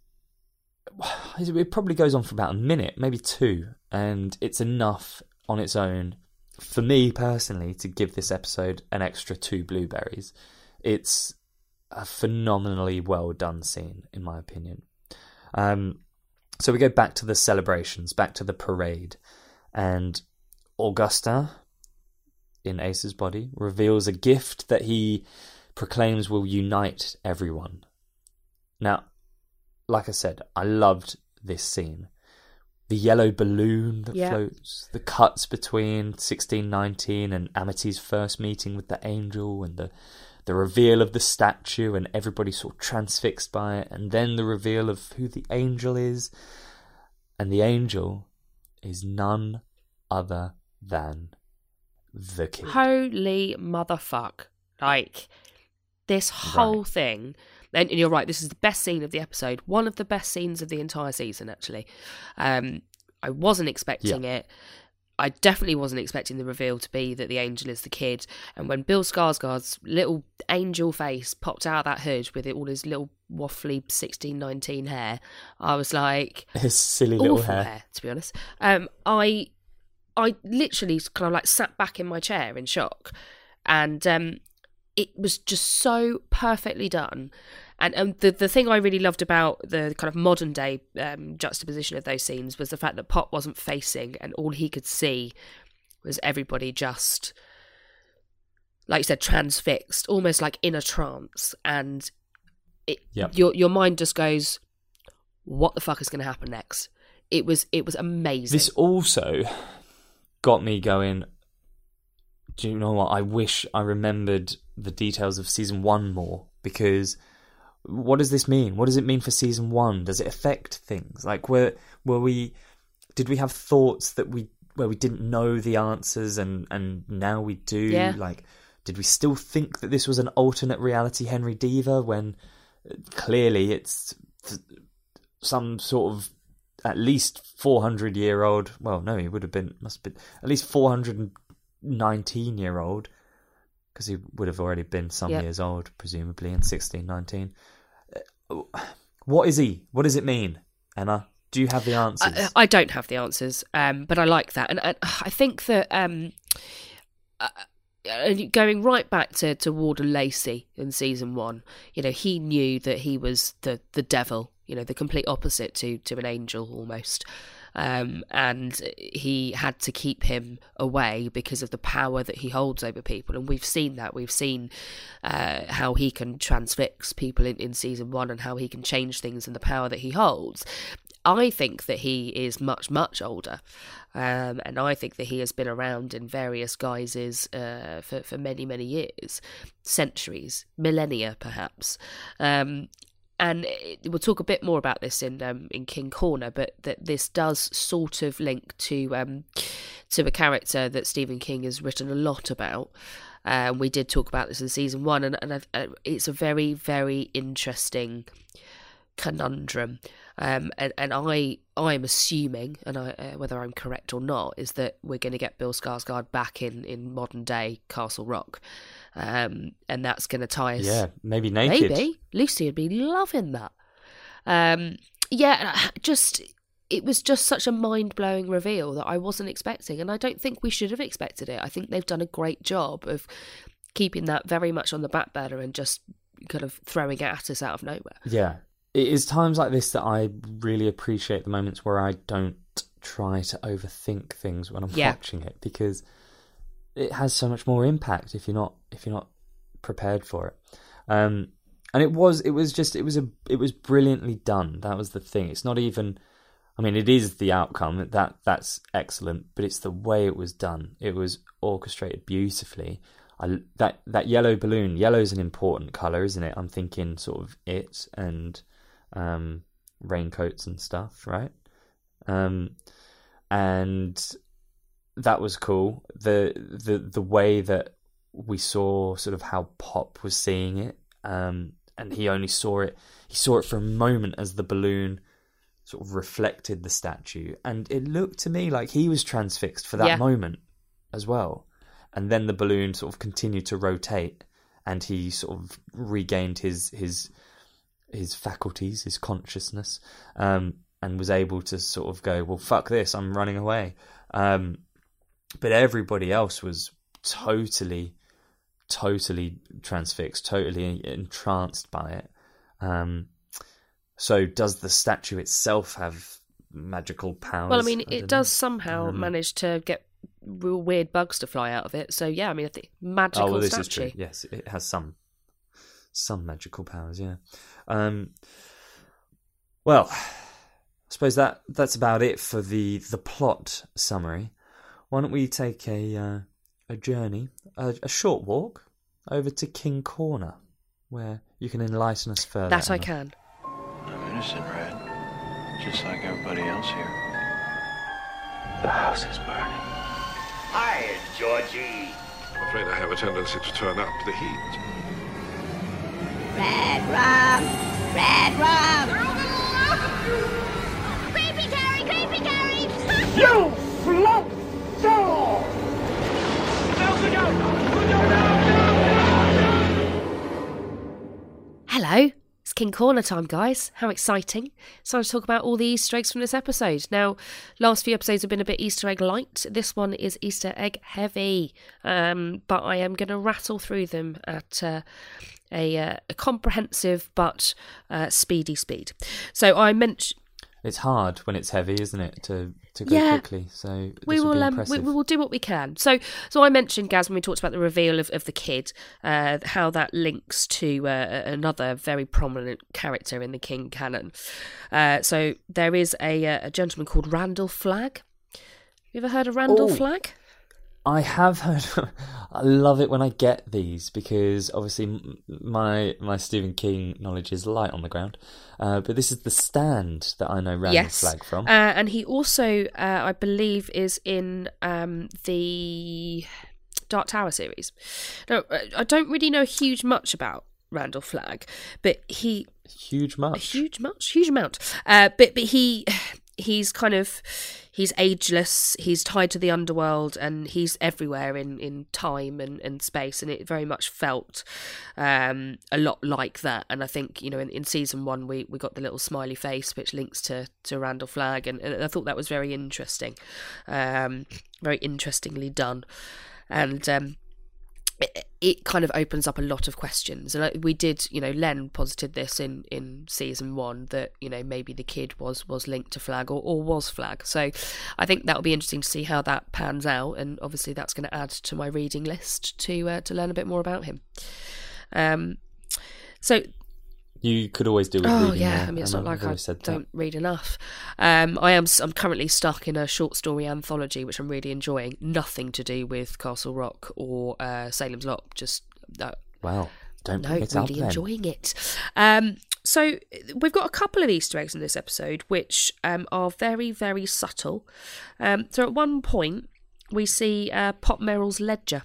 It probably goes on for about a minute, maybe two, and it's enough on its own for me personally to give this episode an extra two blueberries. It's a phenomenally well done scene, in my opinion. Um, so we go back to the celebrations, back to the parade, and Augusta, in Ace's body, reveals a gift that he proclaims will unite everyone. Now, like I said, I loved this scene. The yellow balloon that Yeah. floats, the cuts between 1619 and Amity's first meeting with the angel, and the the reveal of the statue, and everybody sort of transfixed by it, and then the reveal of who the angel is. And the angel is none other than the kid. Holy motherfuck! Like this whole Right. thing. And and you're right. This is the best scene of the episode. One of the best scenes of the entire season, actually. Um, I wasn't expecting it. I definitely wasn't expecting the reveal to be that the angel is the kid. And when Bill Skarsgård's little angel face popped out of that hood with it, all his little waffly 1619 hair, I was like, His silly little hair. hair. to be honest. Um, I I literally kind of like sat back in my chair in shock, and um, it was just so perfectly done. And um, the the thing I really loved about the kind of modern day um, juxtaposition of those scenes was the fact that Pop wasn't facing, and all he could see was everybody just like you said, transfixed, almost like in a trance, and it, Yep. your your mind just goes, "What the fuck is going to happen next?" It was it was amazing. This also got me going. Do you know what? I wish I remembered the details of season one more because what does this mean? What does it mean for season one? Does it affect things? Like were were we did we have thoughts that we where we didn't know the answers and and now we do? Yeah. Like did we still think that this was an alternate reality Henry Deaver when uh, clearly it's some sort of at least 400 year old well no he would have been must have been at least 419 year old because he would have already been some Yep. years old presumably in 16 19 Uh, what is he? What does it mean? Emma do you have the answers? I, I don't have the answers, um, but I like that, and, and I think that um, uh, uh, going right back to to Warden Lacy in season one, you know, he knew that he was the the devil, you know, the complete opposite to to an angel almost. Um, and he had to keep him away because of the power that he holds over people. And we've seen that. We've seen uh, how he can transfix people in, in season one and how he can change things and the power that he holds. I think that he is much, much older. Um, and I think that he has been around in various guises uh, for, for many, many years, centuries, millennia perhaps. Um, and it, we'll talk a bit more about this in um, in King Corner, but that this does sort of link to um, to a character that Stephen King has written a lot about. Um, we did talk about this in season one, and, and uh, it's a very, very interesting conundrum. Um, and, and I I'm assuming, and I, uh, whether I'm correct or not, is that we're going to get Bill Skarsgård back in, in modern day Castle Rock, um, and that's going to tie us. yeah maybe naked Maybe Lucy would be loving that. Um, yeah, just it was just such a mind blowing reveal that I wasn't expecting, and I don't think we should have expected it. I think they've done a great job of keeping that very much on the back burner and just kind of throwing it at us out of nowhere. Yeah. It is times like this that I really appreciate the moments where I don't try to overthink things when I'm Yeah. watching it because it has so much more impact if you're not if you're not prepared for it. Um and it was it was just it was a it was brilliantly done. That was the thing. It's not even I mean it is the outcome that that's excellent, but it's the way it was done. It was orchestrated beautifully. I, that that yellow balloon, yellow's an important color, isn't it? I'm thinking sort of it and um, raincoats and stuff, right? Um, and that was cool. The the the way that we saw sort of how Pop was seeing it, um, and he only saw it. He saw it for a moment as the balloon sort of reflected the statue, and it looked to me like he was transfixed for that Yeah. moment as well. And then the balloon sort of continued to rotate, and he sort of regained his his his faculties, his consciousness, um, and was able to sort of go, well, fuck this, I'm running away. Um, but everybody else was totally, totally transfixed, totally entranced by it. Um, so, does the statue itself have magical powers? Well, I mean, I it does know. somehow Um, manage to get real weird bugs to fly out of it. So yeah, I mean, I think magical oh, well, this statue. is true. Yes, it has some some magical powers. Yeah. Um, well, I suppose that that's about it for the the plot summary. Why don't we take a uh, a journey, a, a short walk over to King Corner, where you can enlighten us further. That I can. I'm innocent, Red. Just like everybody else here. The house is burning. Hi, Georgie. I'm afraid I have a tendency to turn up the heat. Red rum! Red rum! Creepy Gary, creepy Gary! You float dog! Hello, it's King Corner time, guys. How exciting! It's time to talk about all the Easter eggs from this episode. Now, last few episodes have been a bit Easter egg light. This one is Easter egg heavy, um, but I am going to rattle through them at uh, a, uh, a comprehensive but uh, speedy speed. So I mentioned. it's hard when it's heavy, isn't it, to to go Yeah. quickly. So we will will um, we, we will do what we can. So so I mentioned Gaz when we talked about the reveal of, of the kid, uh, how that links to uh, another very prominent character in the King canon. Uh, so there is a uh, a gentleman called Randall Flagg. You ever heard of Randall Oh. Flagg? I have heard. I love it when I get these because obviously my my Stephen King knowledge is light on the ground, uh, but this is the stand that I know Randall yes. Flagg from. Uh, and he also, uh, I believe, is in um, the Dark Tower series. No, uh, I don't really know huge much about Randall Flagg, but he Huge a much. huge much huge amount uh but but he he's kind of he's ageless he's tied to the underworld and he's everywhere in in time and, and space and it very much felt um a lot like that. And i think you know in, in season one we we got the little smiley face which links to to randall flagg and, and i thought that was very interesting um very interestingly done. And um it, kind of opens up a lot of questions. And we did you know len posited this in in season one that you know maybe the kid was was linked to Flagg or, or was Flagg. So i think that'll be interesting to see how that pans out. And obviously that's going to add to my reading list to uh, to learn a bit more about him. Um so You could always do with Oh reading yeah, I mean it's not like I said don't read enough. Um, I am. I'm currently stuck in a short story anthology, which I'm really enjoying. Nothing to do with Castle Rock or uh, Salem's Lot. Just uh, Well, don't no, pick it up really enjoying it. Um, so we've got a couple of Easter eggs in this episode, which um, are very, very subtle. Um, so at one point, we see uh, Pop Merrill's ledger,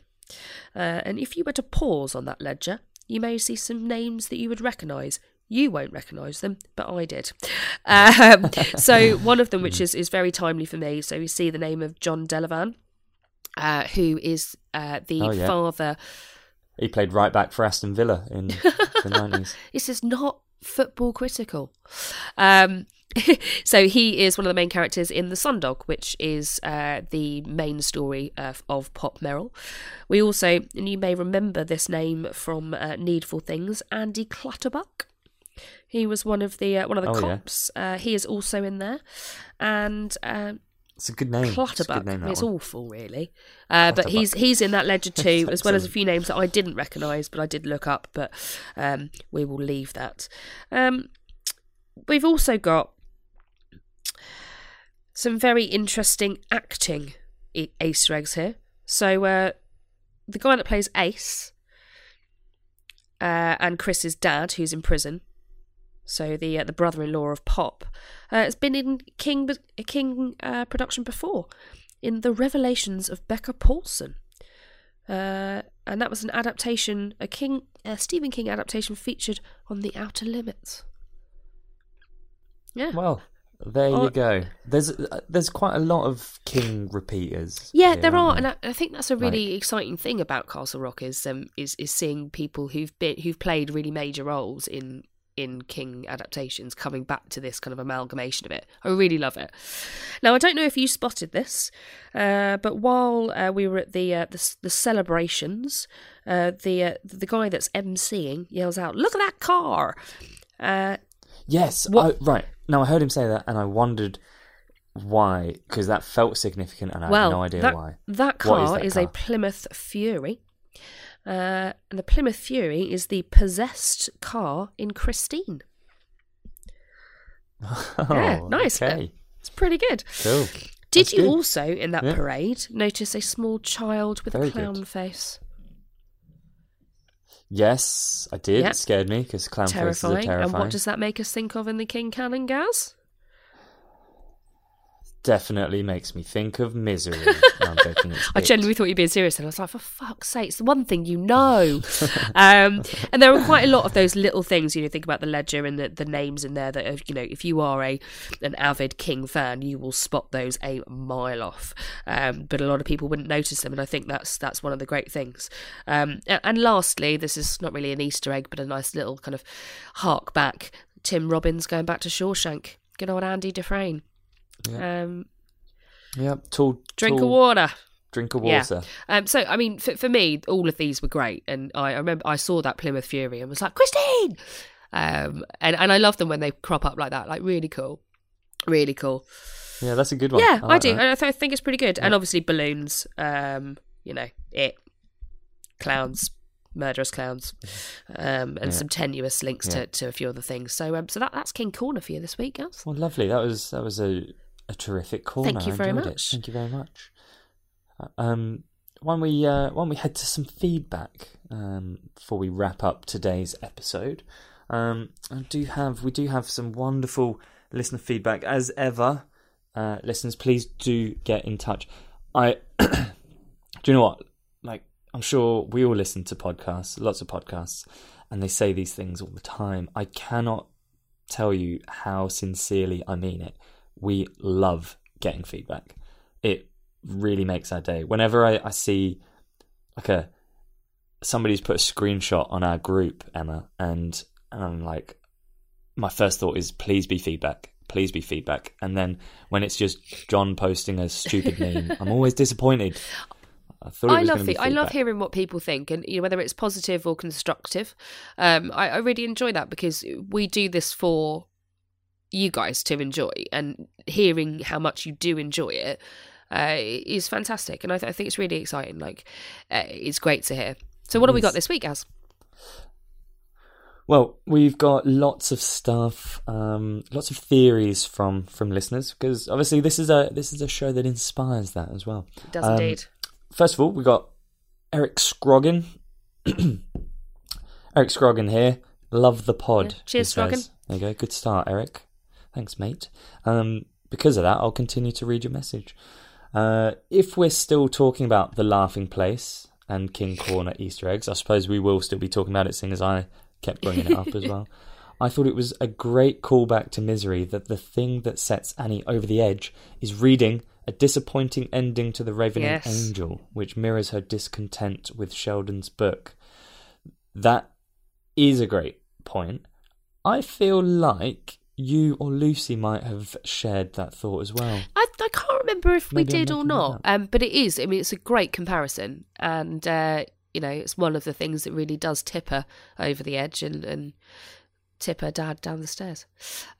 uh, and if you were to pause on that ledger, you may see some names that you would recognise. You won't recognise them, but I did. Um, so one of them, which is, is very timely for me, so we see the name of John Delevan, uh, who is uh, the Oh, yeah. father He played right back for Aston Villa in the nineties. This is not football critical. Um, so he is one of the main characters in The Sun Dog, which is uh, the main story of, of Pop Merrill. We also, and you may remember this name from uh, Needful Things, Andy Clutterbuck. He was one of the uh, one of the Oh, yeah. cops. Uh, he is also in there, and um, It's a good name. It's Clutterbuck. name, it's awful, really. Uh, but he's he's in that ledger too, as well as a few names that I didn't recognise, but I did look up. But um, we will leave that. Um, we've also got some very interesting acting Easter eggs here. So uh, the guy that plays Ace uh, and Chris's dad, who's in prison, so the uh, the brother-in-law of Pop, uh, has been in King King uh, production before, in the Revelations of Becca Paulson, uh, and that was an adaptation, a King a Stephen King adaptation featured on The Outer Limits. Yeah, Well, there Oh. you go. There's uh, there's quite a lot of King repeaters. Yeah, here, there are, aren't and? I, I think that's a really exciting thing about Castle Rock is um is is seeing people who've been who've played really major roles in in King adaptations coming back to this kind of amalgamation of it. I really love it. Now I don't know if you spotted this, uh, but while uh, we were at the uh, the, the celebrations, uh, the uh, the guy that's emceeing yells out, "Look at that car!" Yes. I, right. Now I heard him say that, and I wondered why, because that felt significant, and I well, have no idea that, why. That What is car that is a? Plymouth Fury. Uh, and the Plymouth Fury is the possessed car in Christine. Yeah, Oh, nice. Okay. It's pretty good. Cool. Did That's you good. also, in that Yeah. parade, notice a small child with Very a clown good. face? Yes, I did. Yeah. It scared me because clown faces are Terrifying. terrifying. And what does that make us think of in the King Canon, Gaz? Definitely makes me think of misery. No, I'm joking. I genuinely thought you'd being serious, and I was like, for fuck's sake, it's the one thing you know. um, and there are quite a lot of those little things. You know, think about the ledger and the, the names in there that, are, you know, if you are a an avid King fan, you will spot those a mile off. Um, but a lot of people wouldn't notice them, and I think that's that's one of the great things. Um, a- and lastly, this is not really an Easter egg, but a nice little kind of hark back. Tim Robbins going back to Shawshank. Good old Andy Dufresne. Um, Yep. Tall. drink tall, of water. Drink of Yeah. water. Um, so I mean, for, for me, all of these were great, and I, I remember I saw that Plymouth Fury and was like, Christine, um, and and I love them when they crop up like that, like really cool. Really cool. Yeah, that's a good one. Yeah, I, like do. I, th- I think it's pretty good. And obviously balloons. Um, you know, it clowns, murderous clowns, um, and Yeah. some tenuous links Yeah. to, to a few other things. So um, so that that's King Corner for you this week, Gals. Well, lovely. That was that was a a terrific corner. Thank you very much. It. Thank you very much. Um, why don't we uh, why don't we head to some feedback um, before we wrap up today's episode? Um, I do have we do have some wonderful listener feedback as ever. Uh, listeners, please do get in touch. I do you know what? Like, I'm sure we all listen to podcasts, lots of podcasts, and they say these things all the time. I cannot tell you how sincerely I mean it. We love getting feedback. It really makes our day. Whenever I, I see like a somebody's put a screenshot on our group, Emma, and, and I'm like, my first thought is please be feedback. Please be feedback. And then when it's just John posting a stupid meme, I'm always disappointed. I I love the, I love hearing what people think, and you know whether it's positive or constructive. Um, I, I really enjoy that because we do this for you guys to enjoy, and hearing how much you do enjoy it uh, is fantastic, and I, th- I think it's really exciting. Like, uh, it's great to hear. So, what have we got this week, Az? Well, we've got lots of stuff, um, lots of theories from from listeners because obviously this is a this is a show that inspires that as well. It does Um, indeed. First of all, we got Eric Scroggin. Eric Scroggin here. Love the pod. Yeah. Cheers, he. Scroggin. There you go. Good start, Eric. Thanks, mate. Um, because of that, I'll continue to read your message. Uh, if we're still talking about the laughing place and King Corner Easter eggs, I suppose we will still be talking about it, seeing as I kept bringing it up as well. I thought it was a great callback to Misery that the thing that sets Annie over the edge is reading a disappointing ending to The Ravening Yes. Angel, which mirrors her discontent with Sheldon's book. That is a great point. I feel like you or Lucy might have shared that thought as well. I, I can't remember if we Maybe I'm did or not, um, but it is. I mean, it's a great comparison, and uh, you know, it's one of the things that really does tip her over the edge and, and tip her dad down the stairs.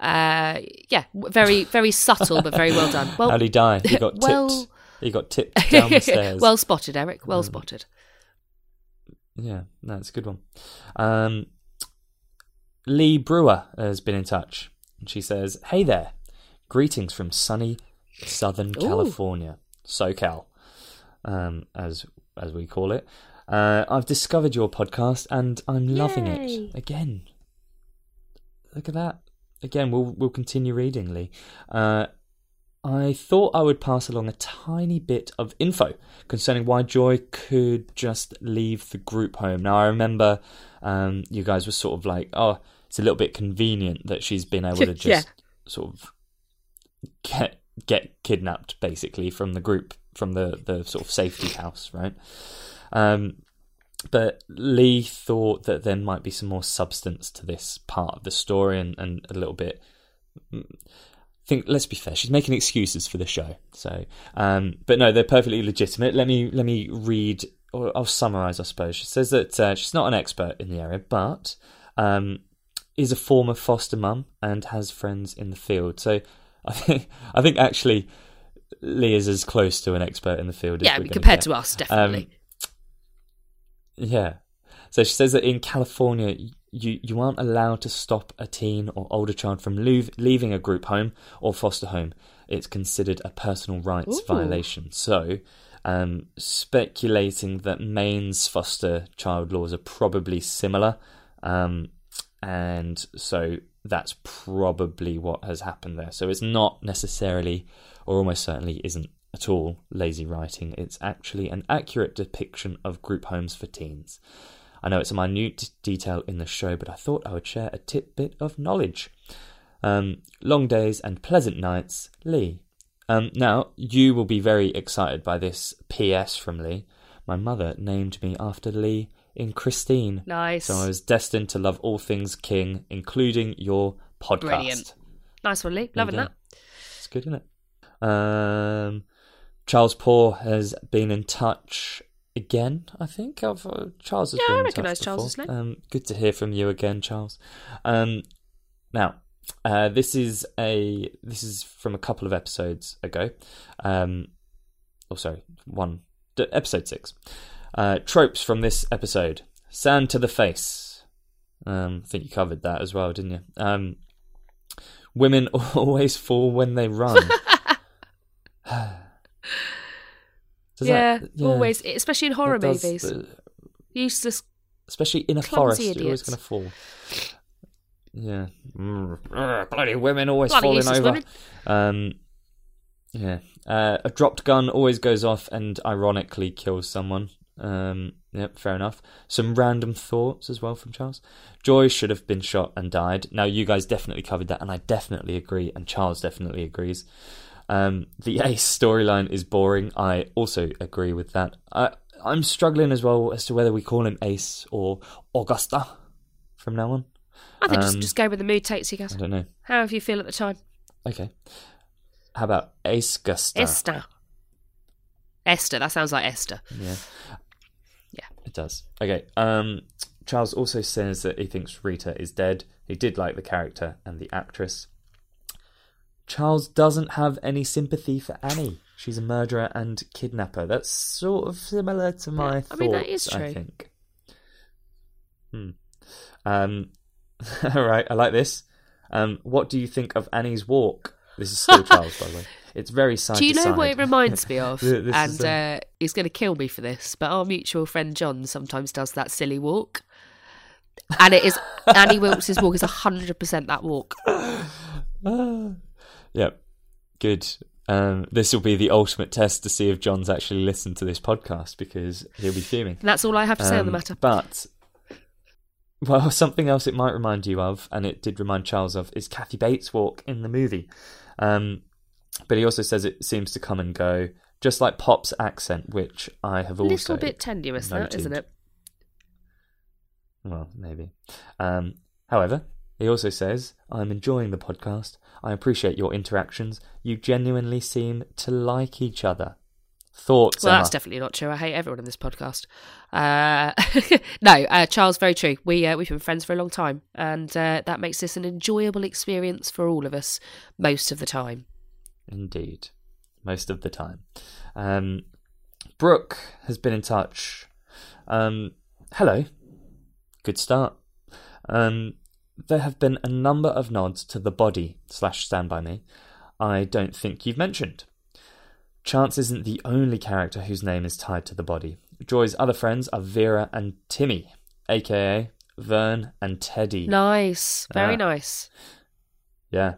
Uh, yeah, very very subtle, but very well done. Well, How'd he die? He got well- tipped. He got tipped down the stairs. well spotted, Eric. Well Um, spotted. Yeah, that's a good one. Um, Lee Brewer has been in touch. And she says, Hey there. Greetings from sunny Southern Ooh. California, SoCal, um, as as we call it. Uh, I've discovered your podcast and I'm loving Yay. it. Again, look at that. Again, we'll we'll continue reading, Lee. Uh, I thought I would pass along a tiny bit of info concerning why Joy could just leave the group home. Now, I remember um, you guys were sort of like, oh, it's a little bit convenient that she's been able to just Yeah. sort of get get kidnapped basically from the group, from the, the sort of safety house, right? Um, but Lee thought that there might be some more substance to this part of the story and, and a little bit I think let's be fair she's making excuses for the show so um but no they're perfectly legitimate let me let me read or i'll summarize i suppose she says that uh, she's not an expert in the area but um is a former foster mum and has friends in the field so i think i think actually lee is as close to an expert in the field as Yeah, compared to us, definitely. Yeah. So she says that in California, you, you aren't allowed to stop a teen or older child from leave, leaving a group home or foster home. It's considered a personal rights Ooh. violation. So, um, speculating that Maine's foster child laws are probably similar. Um, and so that's probably what has happened there. So it's not necessarily, or almost certainly isn't at all, lazy writing. It's actually an accurate depiction of group homes for teens. I know it's a minute detail in the show, but I thought I would share a tidbit of knowledge. Um, long days and pleasant nights, Lee. Um, now, you will be very excited by this PS from Lee. My mother named me after Lee in Christine. Nice. So I was destined to love all things King, including your podcast. Brilliant. Nice one, Lee. Loving that. It's good, isn't it? Um, Charles Poor has been in touch again. I think I've, uh, Charles has Yeah, been I recognise Charles's name. Um, good to hear from you again, Charles. Um, now, uh, this is a this is from a couple of episodes ago. Um, oh, sorry, one episode six. Uh, tropes from this episode: sand to the face. Um, I think you covered that as well, didn't you? Um, women always fall when they run. Yeah, that- always, especially in horror does movies. the- Useless. especially in a forest, you're always going to fall. Yeah, Mm. Bloody women always Bloody falling over. Um, yeah, uh, a dropped gun always goes off and ironically kills someone. Um, yep, fair enough. Some random thoughts as well from Charles. Joy should have been shot and died. Now you guys definitely covered that, and I definitely agree, and Charles definitely agrees. Um, the Ace storyline is boring. I also agree with that. I, I'm struggling as well as to whether we call him Ace or Augusta from now on. I think just, Um, just go with the mood takes you guys. I don't know. However you feel at the time. Okay. How about Ace Gusta? Esther. Esther. That sounds like Esther. Yeah. It does. Okay. Um, Charles also says that he thinks Rita is dead. He did like the character and the actress. Charles doesn't have any sympathy for Annie. She's a murderer and kidnapper. That's sort of similar to my Yeah, thoughts. I mean, that is true. I think. Hmm. Um. all right. I like this. Um. What do you think of Annie's walk? This is still Charles, by the way. It's very side Do you know what it reminds me of? Th- this is and a- uh, he's going to kill me for this, but our mutual friend John sometimes does that silly walk. And it is Annie Wilkes' walk is hundred percent that walk. Yep. Good. Um, this will be the ultimate test to see if John's actually listened to this podcast because he'll be fuming. And that's all I have to say on the Um, matter. But, well, something else it might remind you of, and it did remind Charles of, is Kathy Bates' walk in the movie. Um, but he also says it seems to come and go, just like Pop's accent, which I have also A little bit tenuous, that noted. isn't it? Well, maybe. Um, however, he also says, I'm enjoying the podcast. I appreciate your interactions. You genuinely seem to like each other. Thoughts? Well, Emma? that's definitely not true. I hate everyone in this podcast. Uh, no, uh, Charles, very true. We uh, we've been friends for a long time, and uh, that makes this an enjoyable experience for all of us most of the time. Indeed. Most of the time. Um, Brooke has been in touch. Um, hello. Good start. Um, there have been a number of nods to the body slash Stand By Me. I don't think you've mentioned. Chance isn't the only character whose name is tied to the body. Joy's other friends are Vera and Timmy, aka Vern and Teddy. Nice, very Ah. nice. Yeah.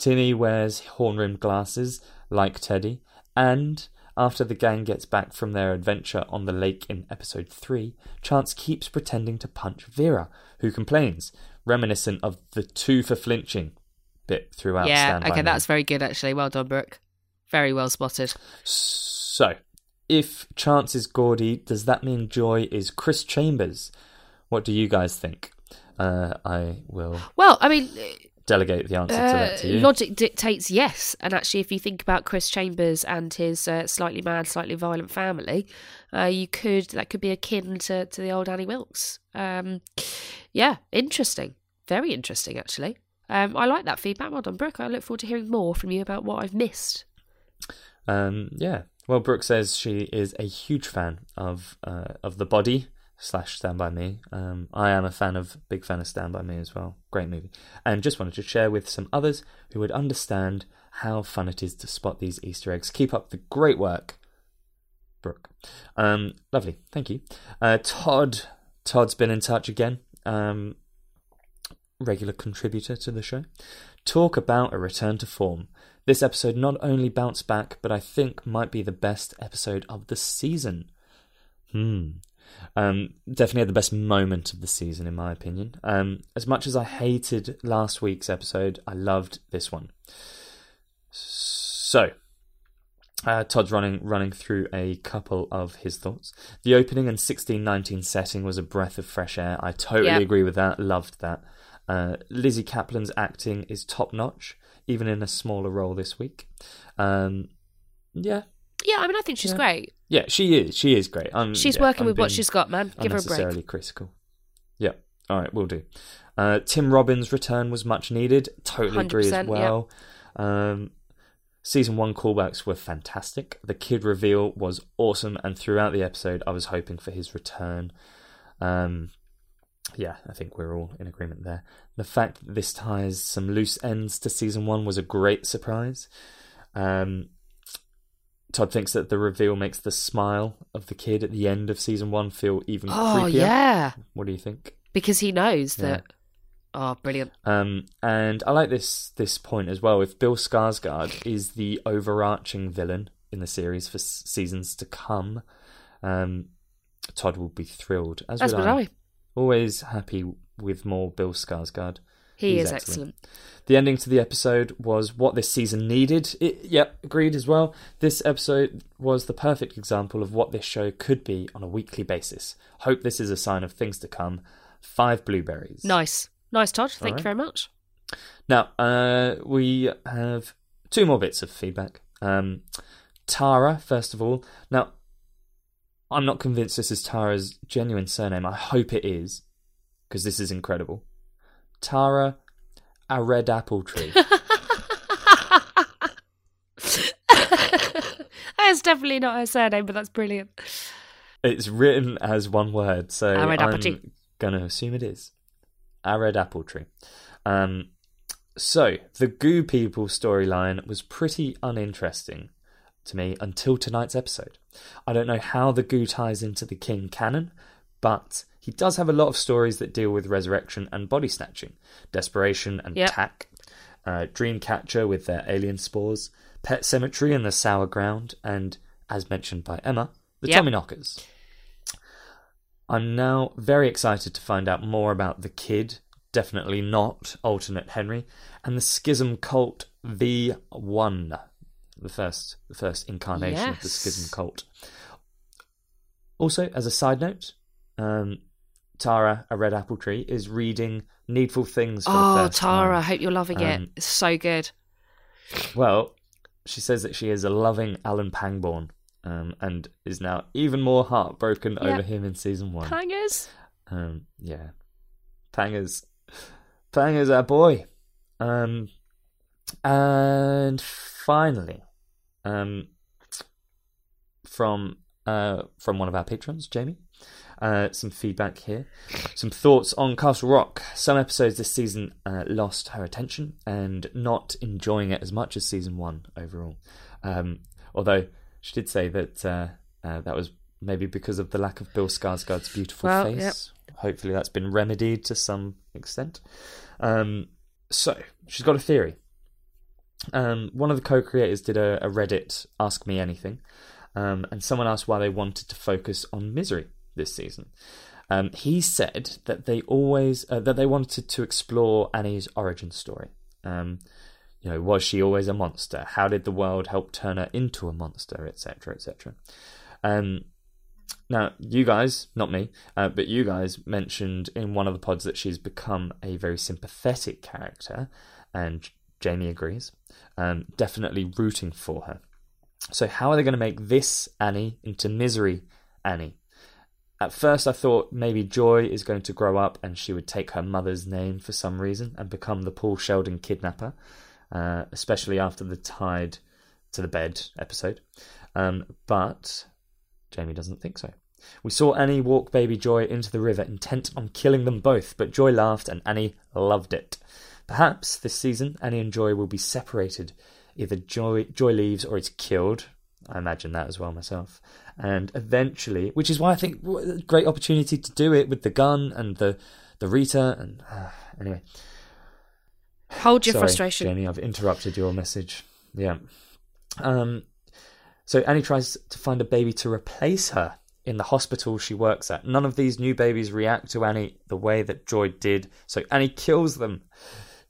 Timmy wears horn rimmed glasses, like Teddy, and after the gang gets back from their adventure on the lake in episode 3, Chance keeps pretending to punch Vera, who complains, reminiscent of the two for flinching bit throughout yeah, Stand okay, that's very good actually. Well done, Brooke. Very well spotted. So, if Chance is Gordy, does that mean Joy is Chris Chambers? What do you guys think? Uh, I will Well, I mean, delegate the answer to uh, that to you. logic dictates yes. And actually, if you think about Chris Chambers and his uh, slightly mad, slightly violent family, uh, you could that could be akin to, to the old Annie Wilkes. Um, yeah, interesting. Very interesting, actually. Um, I like that feedback. Well done, Brooke. I look forward to hearing more from you about what I've missed. Um, yeah. Well, Brooke says she is a huge fan of uh, of the body slash Stand by Me. Um, I am a fan of big fan of Stand by Me as well. Great movie, and just wanted to share with some others who would understand how fun it is to spot these Easter eggs. Keep up the great work, Brooke. Um, lovely, thank you. Uh, Todd, Todd's been in touch again. Um, regular contributor to the show. Talk about a return to form. This episode not only bounced back, but I think might be the best episode of the season. Hmm. Um, definitely had the best moment of the season, in my opinion. Um, as much as I hated last week's episode, I loved this one. So, uh, Todd's running running through a couple of his thoughts. The opening and sixteen nineteen setting was a breath of fresh air. I totally agree with that. Loved that. Uh, Lizzy Caplan's acting is top notch, even in a smaller role this week. Um, yeah, Yeah, I mean, I think she's Yeah. great. yeah, she is. She is great. I'm, She's yeah, working I'm with what she's got, man. Give her a break. unnecessarily critical. Yeah, All right, we'll do. Uh, Tim Robbins' return was much needed. Totally agree as 100%, well. Um, season one callbacks were fantastic. The kid reveal was awesome, and throughout the episode, I was hoping for his return. Um, yeah, I think we're all in agreement there. The fact that this ties some loose ends to season one was a great surprise. Um, Todd thinks that the reveal makes the smile of the kid at the end of season one feel even Oh creepier. yeah, What do you think? because he knows Yeah. that. Oh, brilliant! Um, and I like this this point as well. If Bill Skarsgård is the overarching villain in the series for s- seasons to come, um, Todd will be thrilled. As would I. I. Always happy with more Bill Skarsgård. He He's is excellent. excellent. The ending to the episode was what this season needed. It, yep, agreed as well. This episode was the perfect example of what this show could be on a weekly basis. Hope this is a sign of things to come. Five blueberries. Nice, nice, Todd. Thank Alright. you very much. Now, uh, we have two more bits of feedback. Um, Tara, first of all. Now, I'm not convinced this is Tara's genuine surname. I hope it is, because this is incredible. Tara, a red apple tree. That's definitely not her surname, but that's brilliant. it's written as one word, so A red I'm tree. going to assume it is. A red apple tree. Um, so, the Goo People storyline was pretty uninteresting to me until tonight's episode. I don't know how the Goo ties into the King canon, but he does have a lot of stories that deal with resurrection and body snatching, desperation and Yep. Tak, uh, Dreamcatcher with their alien spores, Pet Sematary and the Sour Ground, and, as mentioned by Emma, the Yep. Tommyknockers. I'm now very excited to find out more about the kid, definitely not alternate Henry, and the Schism cult V1, the first the first incarnation of the Schism cult. Also, as a side note, um, Tara, a red apple tree, is reading Needful Things for the Oh, Tara, I hope you're loving it. Um, It's so good. Well, she says that she is a loving Alan Pangborn, um, and is now even more heartbroken Yeah. over him in season one. Hangers. Um, yeah, Panga's Panga's our boy. Um, and finally, um, from uh from one of our patrons, Jamie. Uh, some feedback here. Some thoughts on Castle Rock. Some episodes this season uh, lost her attention and not enjoying it as much as season one overall. Um, although she did say that uh, uh, that was maybe because of the lack of Bill Skarsgård's beautiful Well, face. yep. Hopefully that's been remedied to some extent. Um, so she's got a theory. Um, one of the co-creators did a, a Reddit Ask Me Anything, um, and someone asked why they wanted to focus on misery this season. Um, he said that they always uh, that they wanted to explore Annie's origin story. Um, you know, was she always a monster? How did the world help turn her into a monster, etc., etc. Um, now, you guys, not me, uh, but you guys mentioned in one of the pods that she's become a very sympathetic character, and Jamie agrees. Um, definitely rooting for her. So, how are they going to make this Annie into misery Annie? At first, I thought maybe Joy is going to grow up and she would take her mother's name for some reason and become the Paul Sheldon kidnapper, uh, especially after the Tied to the Bed episode. Um, but Jamie doesn't think so. We saw Annie walk baby Joy into the river, intent on killing them both, but Joy laughed and Annie loved it. Perhaps this season, Annie and Joy will be separated. Either Joy, Joy leaves or is killed. I imagine that as well myself. And eventually, which is why I think great opportunity to do it with the gun and the the Rita and uh, anyway. Hold your Sorry, frustration. Jamie. I've interrupted your message. Yeah. Um. So Annie tries to find a baby to replace her in the hospital she works at. None of these new babies react to Annie the way that Joy did, so Annie kills them,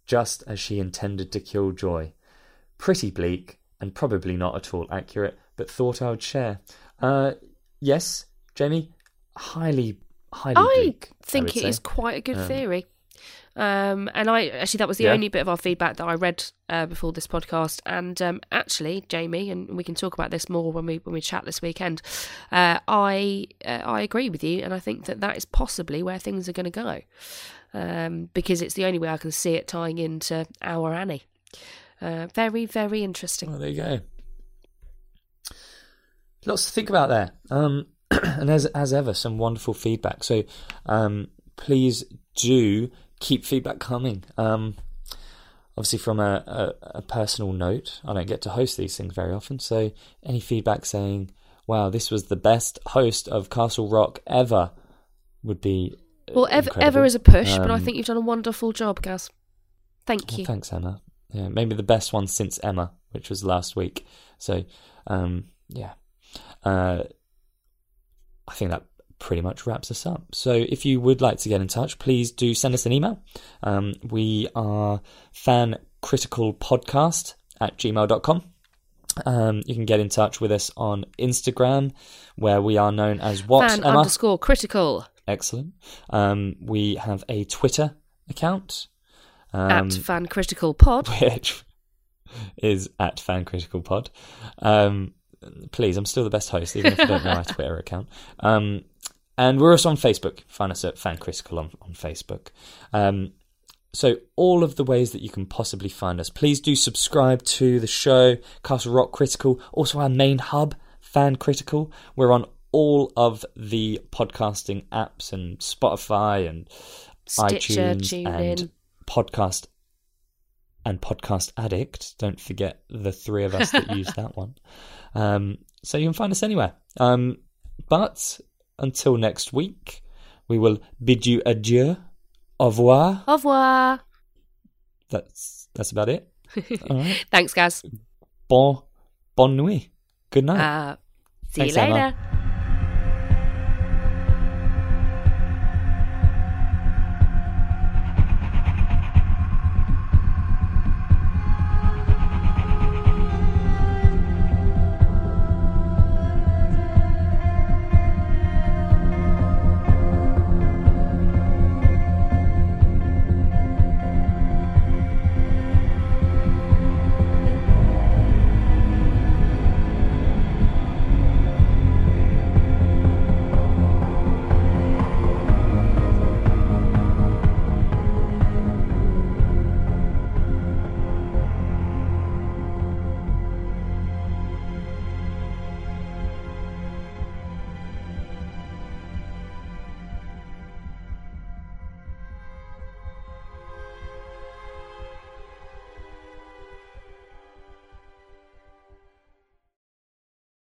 just as she intended to kill Joy. Pretty bleak and probably not at all accurate, but thought I would share. Uh, yes, Jamie, highly, highly I bleak. think would it say. is quite a good Um, theory. Um, and I actually that was the Yeah. only bit of our feedback that I read uh, before this podcast. And um, actually, Jamie, and we can talk about this more when we when we chat this weekend. Uh, I uh, I agree with you, and I think that that is possibly where things are going to go, um, because it's the only way I can see it tying into our Annie. Uh, very very interesting. Well, there you go. Lots to think about there. Um, and as as ever, some wonderful feedback. So um, please do keep feedback coming. Um, obviously, from a, a, a personal note, I don't get to host these things very often. So any feedback saying, "Wow, this was the best host of Castle Rock ever," would be Well, ever incredible. ever is a push, but I Um, think you've done a wonderful job, Gaz. Thank Well, you. thanks, Emma. Yeah, maybe the best one since Emma, which was last week. So, um, yeah, uh, I think that pretty much wraps us up. So, if you would like to get in touch, please do send us an email. Um, we are fancriticalpodcast at gmail.com. Um, you can get in touch with us on Instagram, where we are known as what Fan Emma? underscore critical Excellent. Um, we have a Twitter account. Um, at fan critical pod. which is at Fan Critical Pod. Um, please, I'm still the best host, even if I don't know my Twitter account. Um, and we're also on Facebook. Find us at Fan Critical on, on Facebook. Um, so all of the ways that you can possibly find us. Please do subscribe to the show, Castle Rock Critical. Also our main hub, Fan Critical. We're on all of the podcasting apps and Spotify and Stitcher, iTunes and podcast and podcast addict. Don't forget the three of us that use that one. Um, so you can find us anywhere. Um, but until next week, we will bid you adieu, au revoir. Au revoir. That's that's about it. All right. Thanks, guys. Bon, bonne nuit. Good night. Uh, see Thanks, you Emma. later.